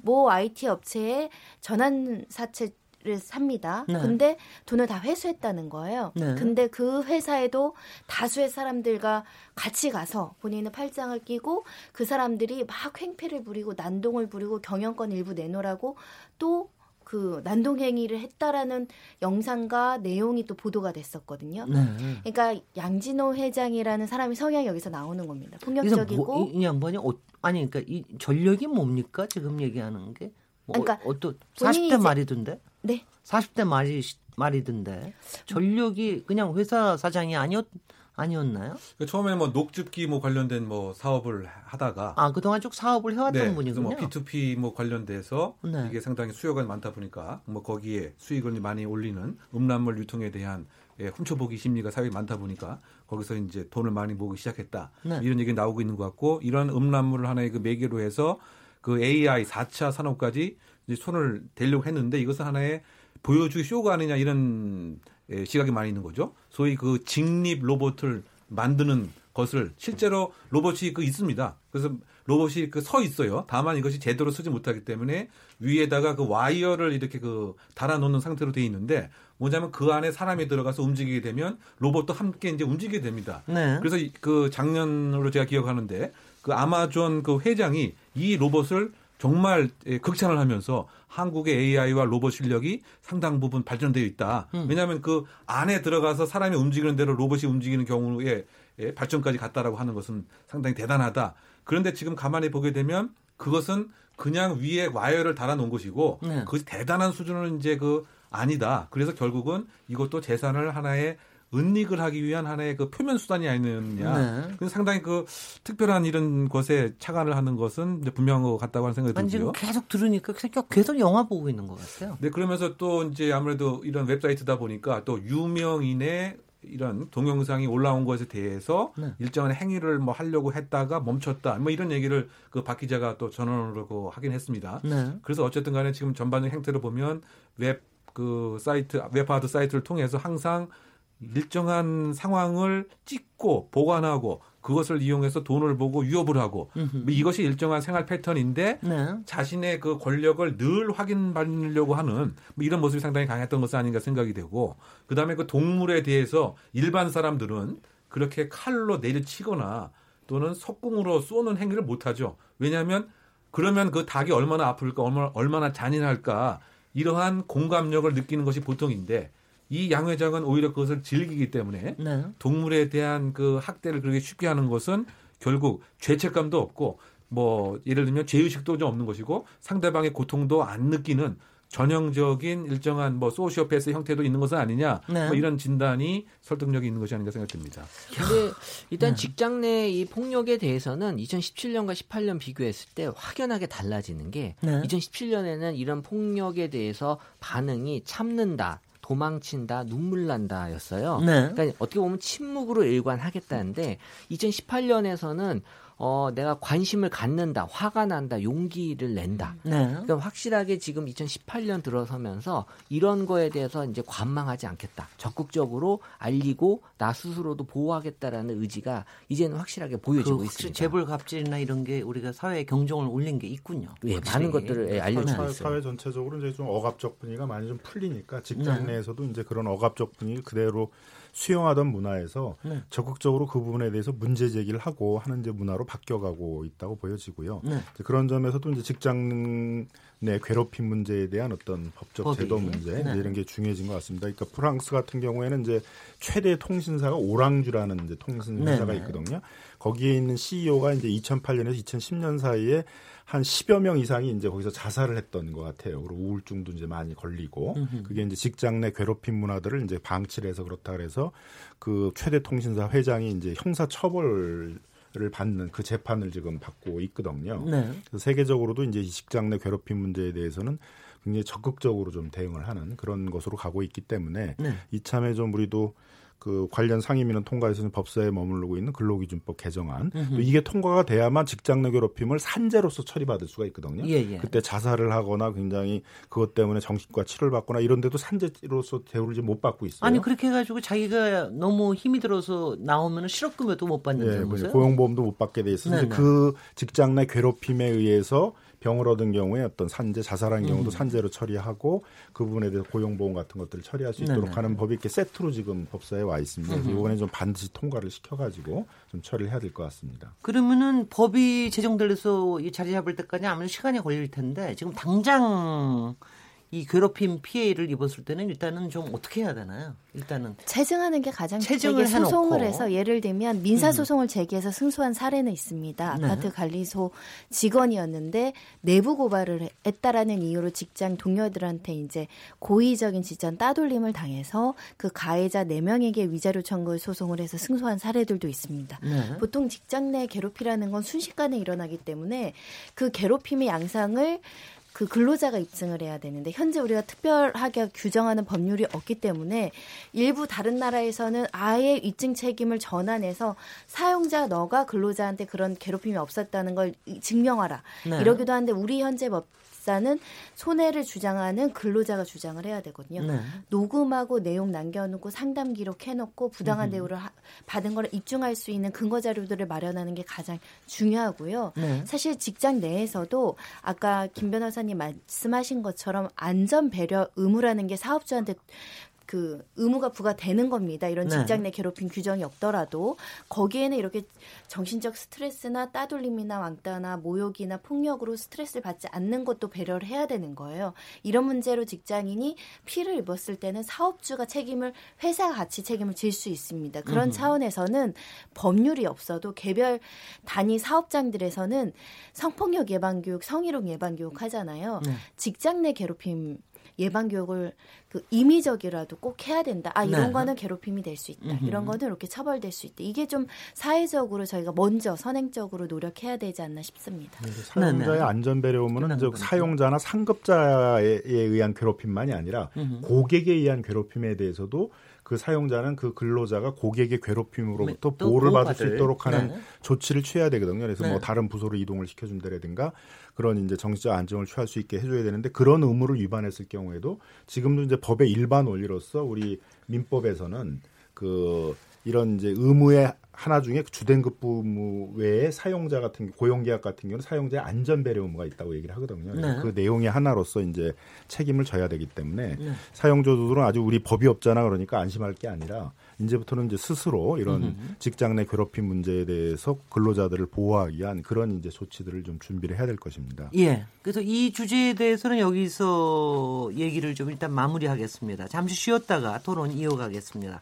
S6: 모 IT 업체에 전환 사채 를 삽니다.
S1: 네.
S6: 근데 돈을 다 회수했다는 거예요.
S1: 네.
S6: 근데 그 회사에도 다수의 사람들과 같이 가서 본인은 팔짱을 끼고 그 사람들이 막 횡패를 부리고 난동을 부리고 경영권 일부 내놓으라고 또그 난동 행위를 했다라는 영상과 내용이 또 보도가 됐었거든요.
S1: 네.
S6: 그러니까 양진호 회장이라는 사람의 성향이 여기서 나오는 겁니다.
S1: 그래서
S6: 폭력적이고
S1: 뭐, 이, 이 양반이 어, 아니 그러니까 이 전력이 뭡니까 지금 얘기하는 게? 뭐
S6: 그러니까
S1: 어떤
S6: 본인이
S1: 40대
S6: 이제-
S1: 말이던데?
S6: 네.
S1: 40대 말이 말이던데 전력이 그냥 회사 사장이 아니었 아니었나요?
S5: 그 처음에 뭐 녹즙기 뭐 관련된 뭐 사업을 하다가
S1: 아 그동안 쭉 사업을 해왔던
S5: 네,
S1: 분이군요.
S5: 뭐 P2P 뭐 관련돼서
S1: 네.
S5: 이게 상당히 수요가 많다 보니까 뭐 거기에 수익을 많이 올리는 음란물 유통에 대한 예, 훔쳐보기 심리가 사회에 많다 보니까 거기서 이제 돈을 많이 모으기 시작했다
S1: 네.
S5: 이런 얘기 나오고 있는 것 같고 이런 음란물을 하나의 그 매개로 해서 그 AI 4차 산업까지 손을 대려고 했는데 이것은 하나의 보여주기 쇼가 아니냐 이런 예, 시각이 많이 있는 거죠. 소위 그 직립 로봇을 만드는 것을 실제로 로봇이 그 있습니다. 그래서 로봇이 그 서 있어요. 다만 이것이 제대로 쓰지 못하기 때문에 위에다가 그 와이어를 이렇게 그 달아 놓는 상태로 돼 있는데 뭐냐면 그 안에 사람이 들어가서 움직이게 되면 로봇도 함께 이제 움직이게 됩니다.
S1: 네.
S5: 그래서 이- 그 작년으로 제가 기억하는데 그 아마존 그 회장이 이 로봇을 정말 예, 극찬을 하면서 한국의 AI와 로봇 실력이 상당 부분 발전되어 있다.
S1: 음.
S5: 왜냐하면 그 안에 들어가서 사람이 움직이는 대로 로봇이 움직이는 경우에 예, 발전까지 갔다라고 하는 것은 상당히 대단하다. 그런데 지금 가만히 보게 되면 그것은 그냥 위에 와이어를 달아놓은 것이고
S1: 네.
S5: 그것이 대단한 수준은 이제 그 아니다. 그래서 결국은 이것도 재산을 하나의 은닉을 하기 위한 하나의 그 표면 수단이 아니느냐.
S1: 네.
S5: 그래서 상당히 그 특별한 이런 것에 착안을 하는 것은 분명한 것 같다고 하는 생각이
S1: 아니 지금
S5: 들고요.
S1: 계속 들으니까 계속- 계속 영화 보고 있는 것 같아요.
S5: 네, 그러면서 또 이제 아무래도 이런 웹사이트다 보니까 또 유명인의 이런 동영상이 올라온 것에 대해서
S1: 네.
S5: 일정한 행위를 뭐 하려고 했다가 멈췄다. 뭐 이런 얘기를 그 박 기자가 또 전원으로 그 하긴 했습니다.
S1: 네.
S5: 그래서 어쨌든 간에 지금 전반적인 행태를 보면 웹 그 사이트 웹하드 사이트를 통해서 항상 일정한 상황을 찍고 보관하고 그것을 이용해서 돈을 벌고 위협을 하고
S1: 음흠.
S5: 뭐 이것이 일정한 생활 패턴인데
S1: 네.
S5: 자신의 그 권력을 늘 확인받으려고 하는 뭐 이런 모습이 상당히 강했던 것은 아닌가 생각이 되고 그다음에 그 동물에 대해서 일반 사람들은 그렇게 칼로 내려치거나 또는 석궁으로 쏘는 행위를 못하죠. 왜냐하면 그러면 그 닭이 얼마나 아플까 얼마나, 얼마나 잔인할까 이러한 공감력을 느끼는 것이 보통인데 이 양 회장은 오히려 그것을 즐기기 때문에
S1: 네.
S5: 동물에 대한 그 학대를 그렇게 쉽게 하는 것은 결국 죄책감도 없고 뭐 예를 들면 죄의식도 좀 없는 것이고 상대방의 고통도 안 느끼는 전형적인 일정한 뭐 소시오패스 형태도 있는 것은 아니냐
S1: 네.
S5: 뭐 이런 진단이 설득력이 있는 것이 아닌가 생각됩니다.
S4: 근데 일단
S1: 네.
S4: 직장 내 이 폭력에 대해서는 2017년과 18년 비교했을 때 확연하게 달라지는 게
S1: 네.
S4: 2017년에는 이런 폭력에 대해서 반응이 참는다. 도망친다, 눈물 난다였어요.
S1: 네.
S4: 그러니까 어떻게 보면 침묵으로 일관하겠다는데 2018년에서는 어, 내가 관심을 갖는다, 화가 난다, 용기를 낸다.
S1: 네.
S4: 그러니까 확실하게 지금 2018년 들어서면서 이런 거에 대해서 이제 관망하지 않겠다. 적극적으로 알리고 나 스스로도 보호하겠다라는 의지가 이제는 확실하게 보여지고
S1: 그 혹시
S4: 있습니다.
S1: 재벌 갑질이나 이런 게 우리가 사회의 경종을 울린 게 있군요.
S4: 예,
S1: 확실히.
S4: 많은 것들을 예, 알려주고
S3: 사회,
S4: 있어요.
S3: 사회 전체적으로 이제 좀 억압적 분위기가 많이 좀 풀리니까 직장
S1: 네.
S3: 내에서도 이제 그런 억압적 분위기 그대로 수용하던 문화에서
S1: 네.
S3: 적극적으로 그 부분에 대해서 문제 제기를 하고 하는 이제 문화로 바뀌어가고 있다고 보여지고요.
S1: 네.
S3: 그런 점에서도 이제 직장 내 괴롭힘 문제에 대한 어떤 법적
S1: 법이.
S3: 제도 문제
S1: 네.
S3: 이런 게 중요해진 것 같습니다. 그러니까 프랑스 같은 경우에는 이제 최대 통신사가 오랑주라는 이제 통신사가
S1: 네, 네.
S3: 있거든요. 거기에 있는 CEO가 이제 2008년에서 2010년 사이에 한 10여 명 이상이 이제 거기서 자살을 했던 것 같아요. 그리고 우울증도 이제 많이 걸리고 그게 이제 직장 내 괴롭힘 문화들을 이제 방치를 해서 그렇다 그래서 그 최대 통신사 회장이 이제 형사 처벌을 받는 그 재판을 지금 받고 있거든요.
S1: 네.
S3: 그래서 세계적으로도 이제 이 직장 내 괴롭힘 문제에 대해서는 굉장히 적극적으로 좀 대응을 하는 그런 것으로 가고 있기 때문에
S1: 네.
S3: 이참에 좀 우리도 그 관련 상임위는 통과해서 법사에 머무르고 있는 근로기준법 개정안 또 이게 통과가 돼야만 직장 내 괴롭힘을 산재로서 처리받을 수가 있거든요.
S1: 예, 예.
S3: 그때 자살을 하거나 굉장히 그것 때문에 정신과 치료를 받거나 이런데도 산재로서 대우를 지금 못 받고 있어요.
S1: 아니 그렇게 해가지고 자기가 너무 힘이 들어서 나오면 실업급여도 못
S3: 예,
S1: 받는다면서요?
S3: 고용보험도 못 받게 돼 있어서
S1: 네네.
S3: 이제 그 직장 내 괴롭힘에 의해서 병을 얻은 경우에 어떤 산재, 자살한
S1: 음.
S3: 경우도 산재로 처리하고 그 부분에 대해서 고용보험 같은 것들을 처리할 수 있도록
S1: 네네.
S3: 하는 법이 이렇게 세트로 지금 법사에 와 있습니다.
S1: 음흠.
S3: 이번에 좀 반드시 통과를 시켜가지고 좀 처리를 해야 될 것 같습니다.
S1: 그러면은 법이 제정돼서 이 자리 잡을 때까지 아무래도 시간이 걸릴 텐데 지금 당장 이 괴롭힘 피해를 입었을 때는 일단은 좀 어떻게 해야 되나요? 일단은
S6: 체증하는 게 가장
S1: 체증을
S6: 소송을
S1: 해놓고.
S6: 해서 예를 들면 민사 소송을 제기해서 승소한 사례는 있습니다.
S1: 네.
S6: 아파트 관리소 직원이었는데 내부 고발을 했다라는 이유로 직장 동료들한테 이제 고의적인 지전 따돌림을 당해서 그 가해자 4명에게 위자료 청구 소송을 해서 승소한 사례들도 있습니다.
S1: 네.
S6: 보통 직장 내 괴롭히라는 건 순식간에 일어나기 때문에 그 괴롭힘의 양상을 그 근로자가 입증을 해야 되는데 현재 우리가 특별하게 규정하는 법률이 없기 때문에 일부 다른 나라에서는 아예 입증 책임을 전환해서 사용자 너가 근로자한테 그런 괴롭힘이 없었다는 걸 증명하라
S1: 네.
S6: 이러기도 하는데 우리 현재 법 사는 손해를 주장하는 근로자가 주장을 해야 되거든요.
S1: 네.
S6: 녹음하고 내용 남겨놓고 상담 기록 해놓고 부당한 대우를 하- 받은 걸 입증할 수 있는 근거 자료들을 마련하는 게 가장 중요하고요.
S1: 네.
S6: 사실 직장 내에서도 아까 김 변호사님 말씀하신 것처럼 안전 배려 의무라는 게 사업주한테 그 의무가 부과되는 겁니다. 이런
S1: 네.
S6: 직장 내 괴롭힘 규정이 없더라도 거기에는 이렇게 정신적 스트레스나 따돌림이나 왕따나 모욕이나 폭력으로 스트레스를 받지 않는 것도 배려를 해야 되는 거예요. 이런 문제로 직장인이 피해를 입었을 때는 사업주가 책임을 회사가 같이 책임을 질 수 있습니다. 그런 차원에서는 법률이 없어도 개별 단위 사업장들에서는 성폭력 예방 교육, 성희롱 예방 교육 하잖아요.
S1: 네.
S6: 직장 내 괴롭힘 예방 교육을 그 임의적이라도 꼭 해야 된다. 아 이런
S1: 네.
S6: 거는 괴롭힘이 될 수 있다.
S1: 음흠.
S6: 이런 거는 이렇게 처벌될 수 있다. 이게 좀 사회적으로 저희가 먼저 선행적으로 노력해야 되지 않나 싶습니다.
S3: 사용자의
S1: 네, 네.
S3: 안전 배려 의무는
S1: 끝나는
S3: 즉. 사용자나 상급자에 의한 괴롭힘만이 아니라
S1: 음흠.
S3: 고객에 의한 괴롭힘에 대해서도 그 사용자는 그 근로자가 고객의 괴롭힘으로부터
S1: 또
S3: 보호를 받을 수. 있도록 하는
S1: 네.
S3: 조치를 취해야 되거든요. 그래서
S1: 네.
S3: 뭐 다른 부서로 이동을 시켜준다라든가 그런 이제 정치적 안정을 취할 수 있게 해줘야 되는데 그런 의무를 위반했을 경우에도 지금도 이제 법의 일반 원리로서 우리 민법에서는 그 이런 이제 의무에 하나 중에 주된 급부무 외에 사용자 같은 고용계약 같은 경우는 사용자의 안전 배려 의무가 있다고 얘기를 하거든요.
S1: 네.
S3: 그 내용의 하나로서 이제 책임을 져야 되기 때문에
S1: 네.
S3: 사용자들은 아주 우리 법이 없잖아 그러니까 안심할 게 아니라 이제부터는 이제 스스로 이런
S1: 음흠.
S3: 직장 내 괴롭힘 문제에 대해서 근로자들을 보호하기 위한 그런 이제 조치들을 좀 준비를 해야 될 것입니다.
S1: 예. 그래서 이 주제에 대해서는 여기서 얘기를 좀 일단 마무리하겠습니다. 잠시 쉬었다가 토론 이어가겠습니다.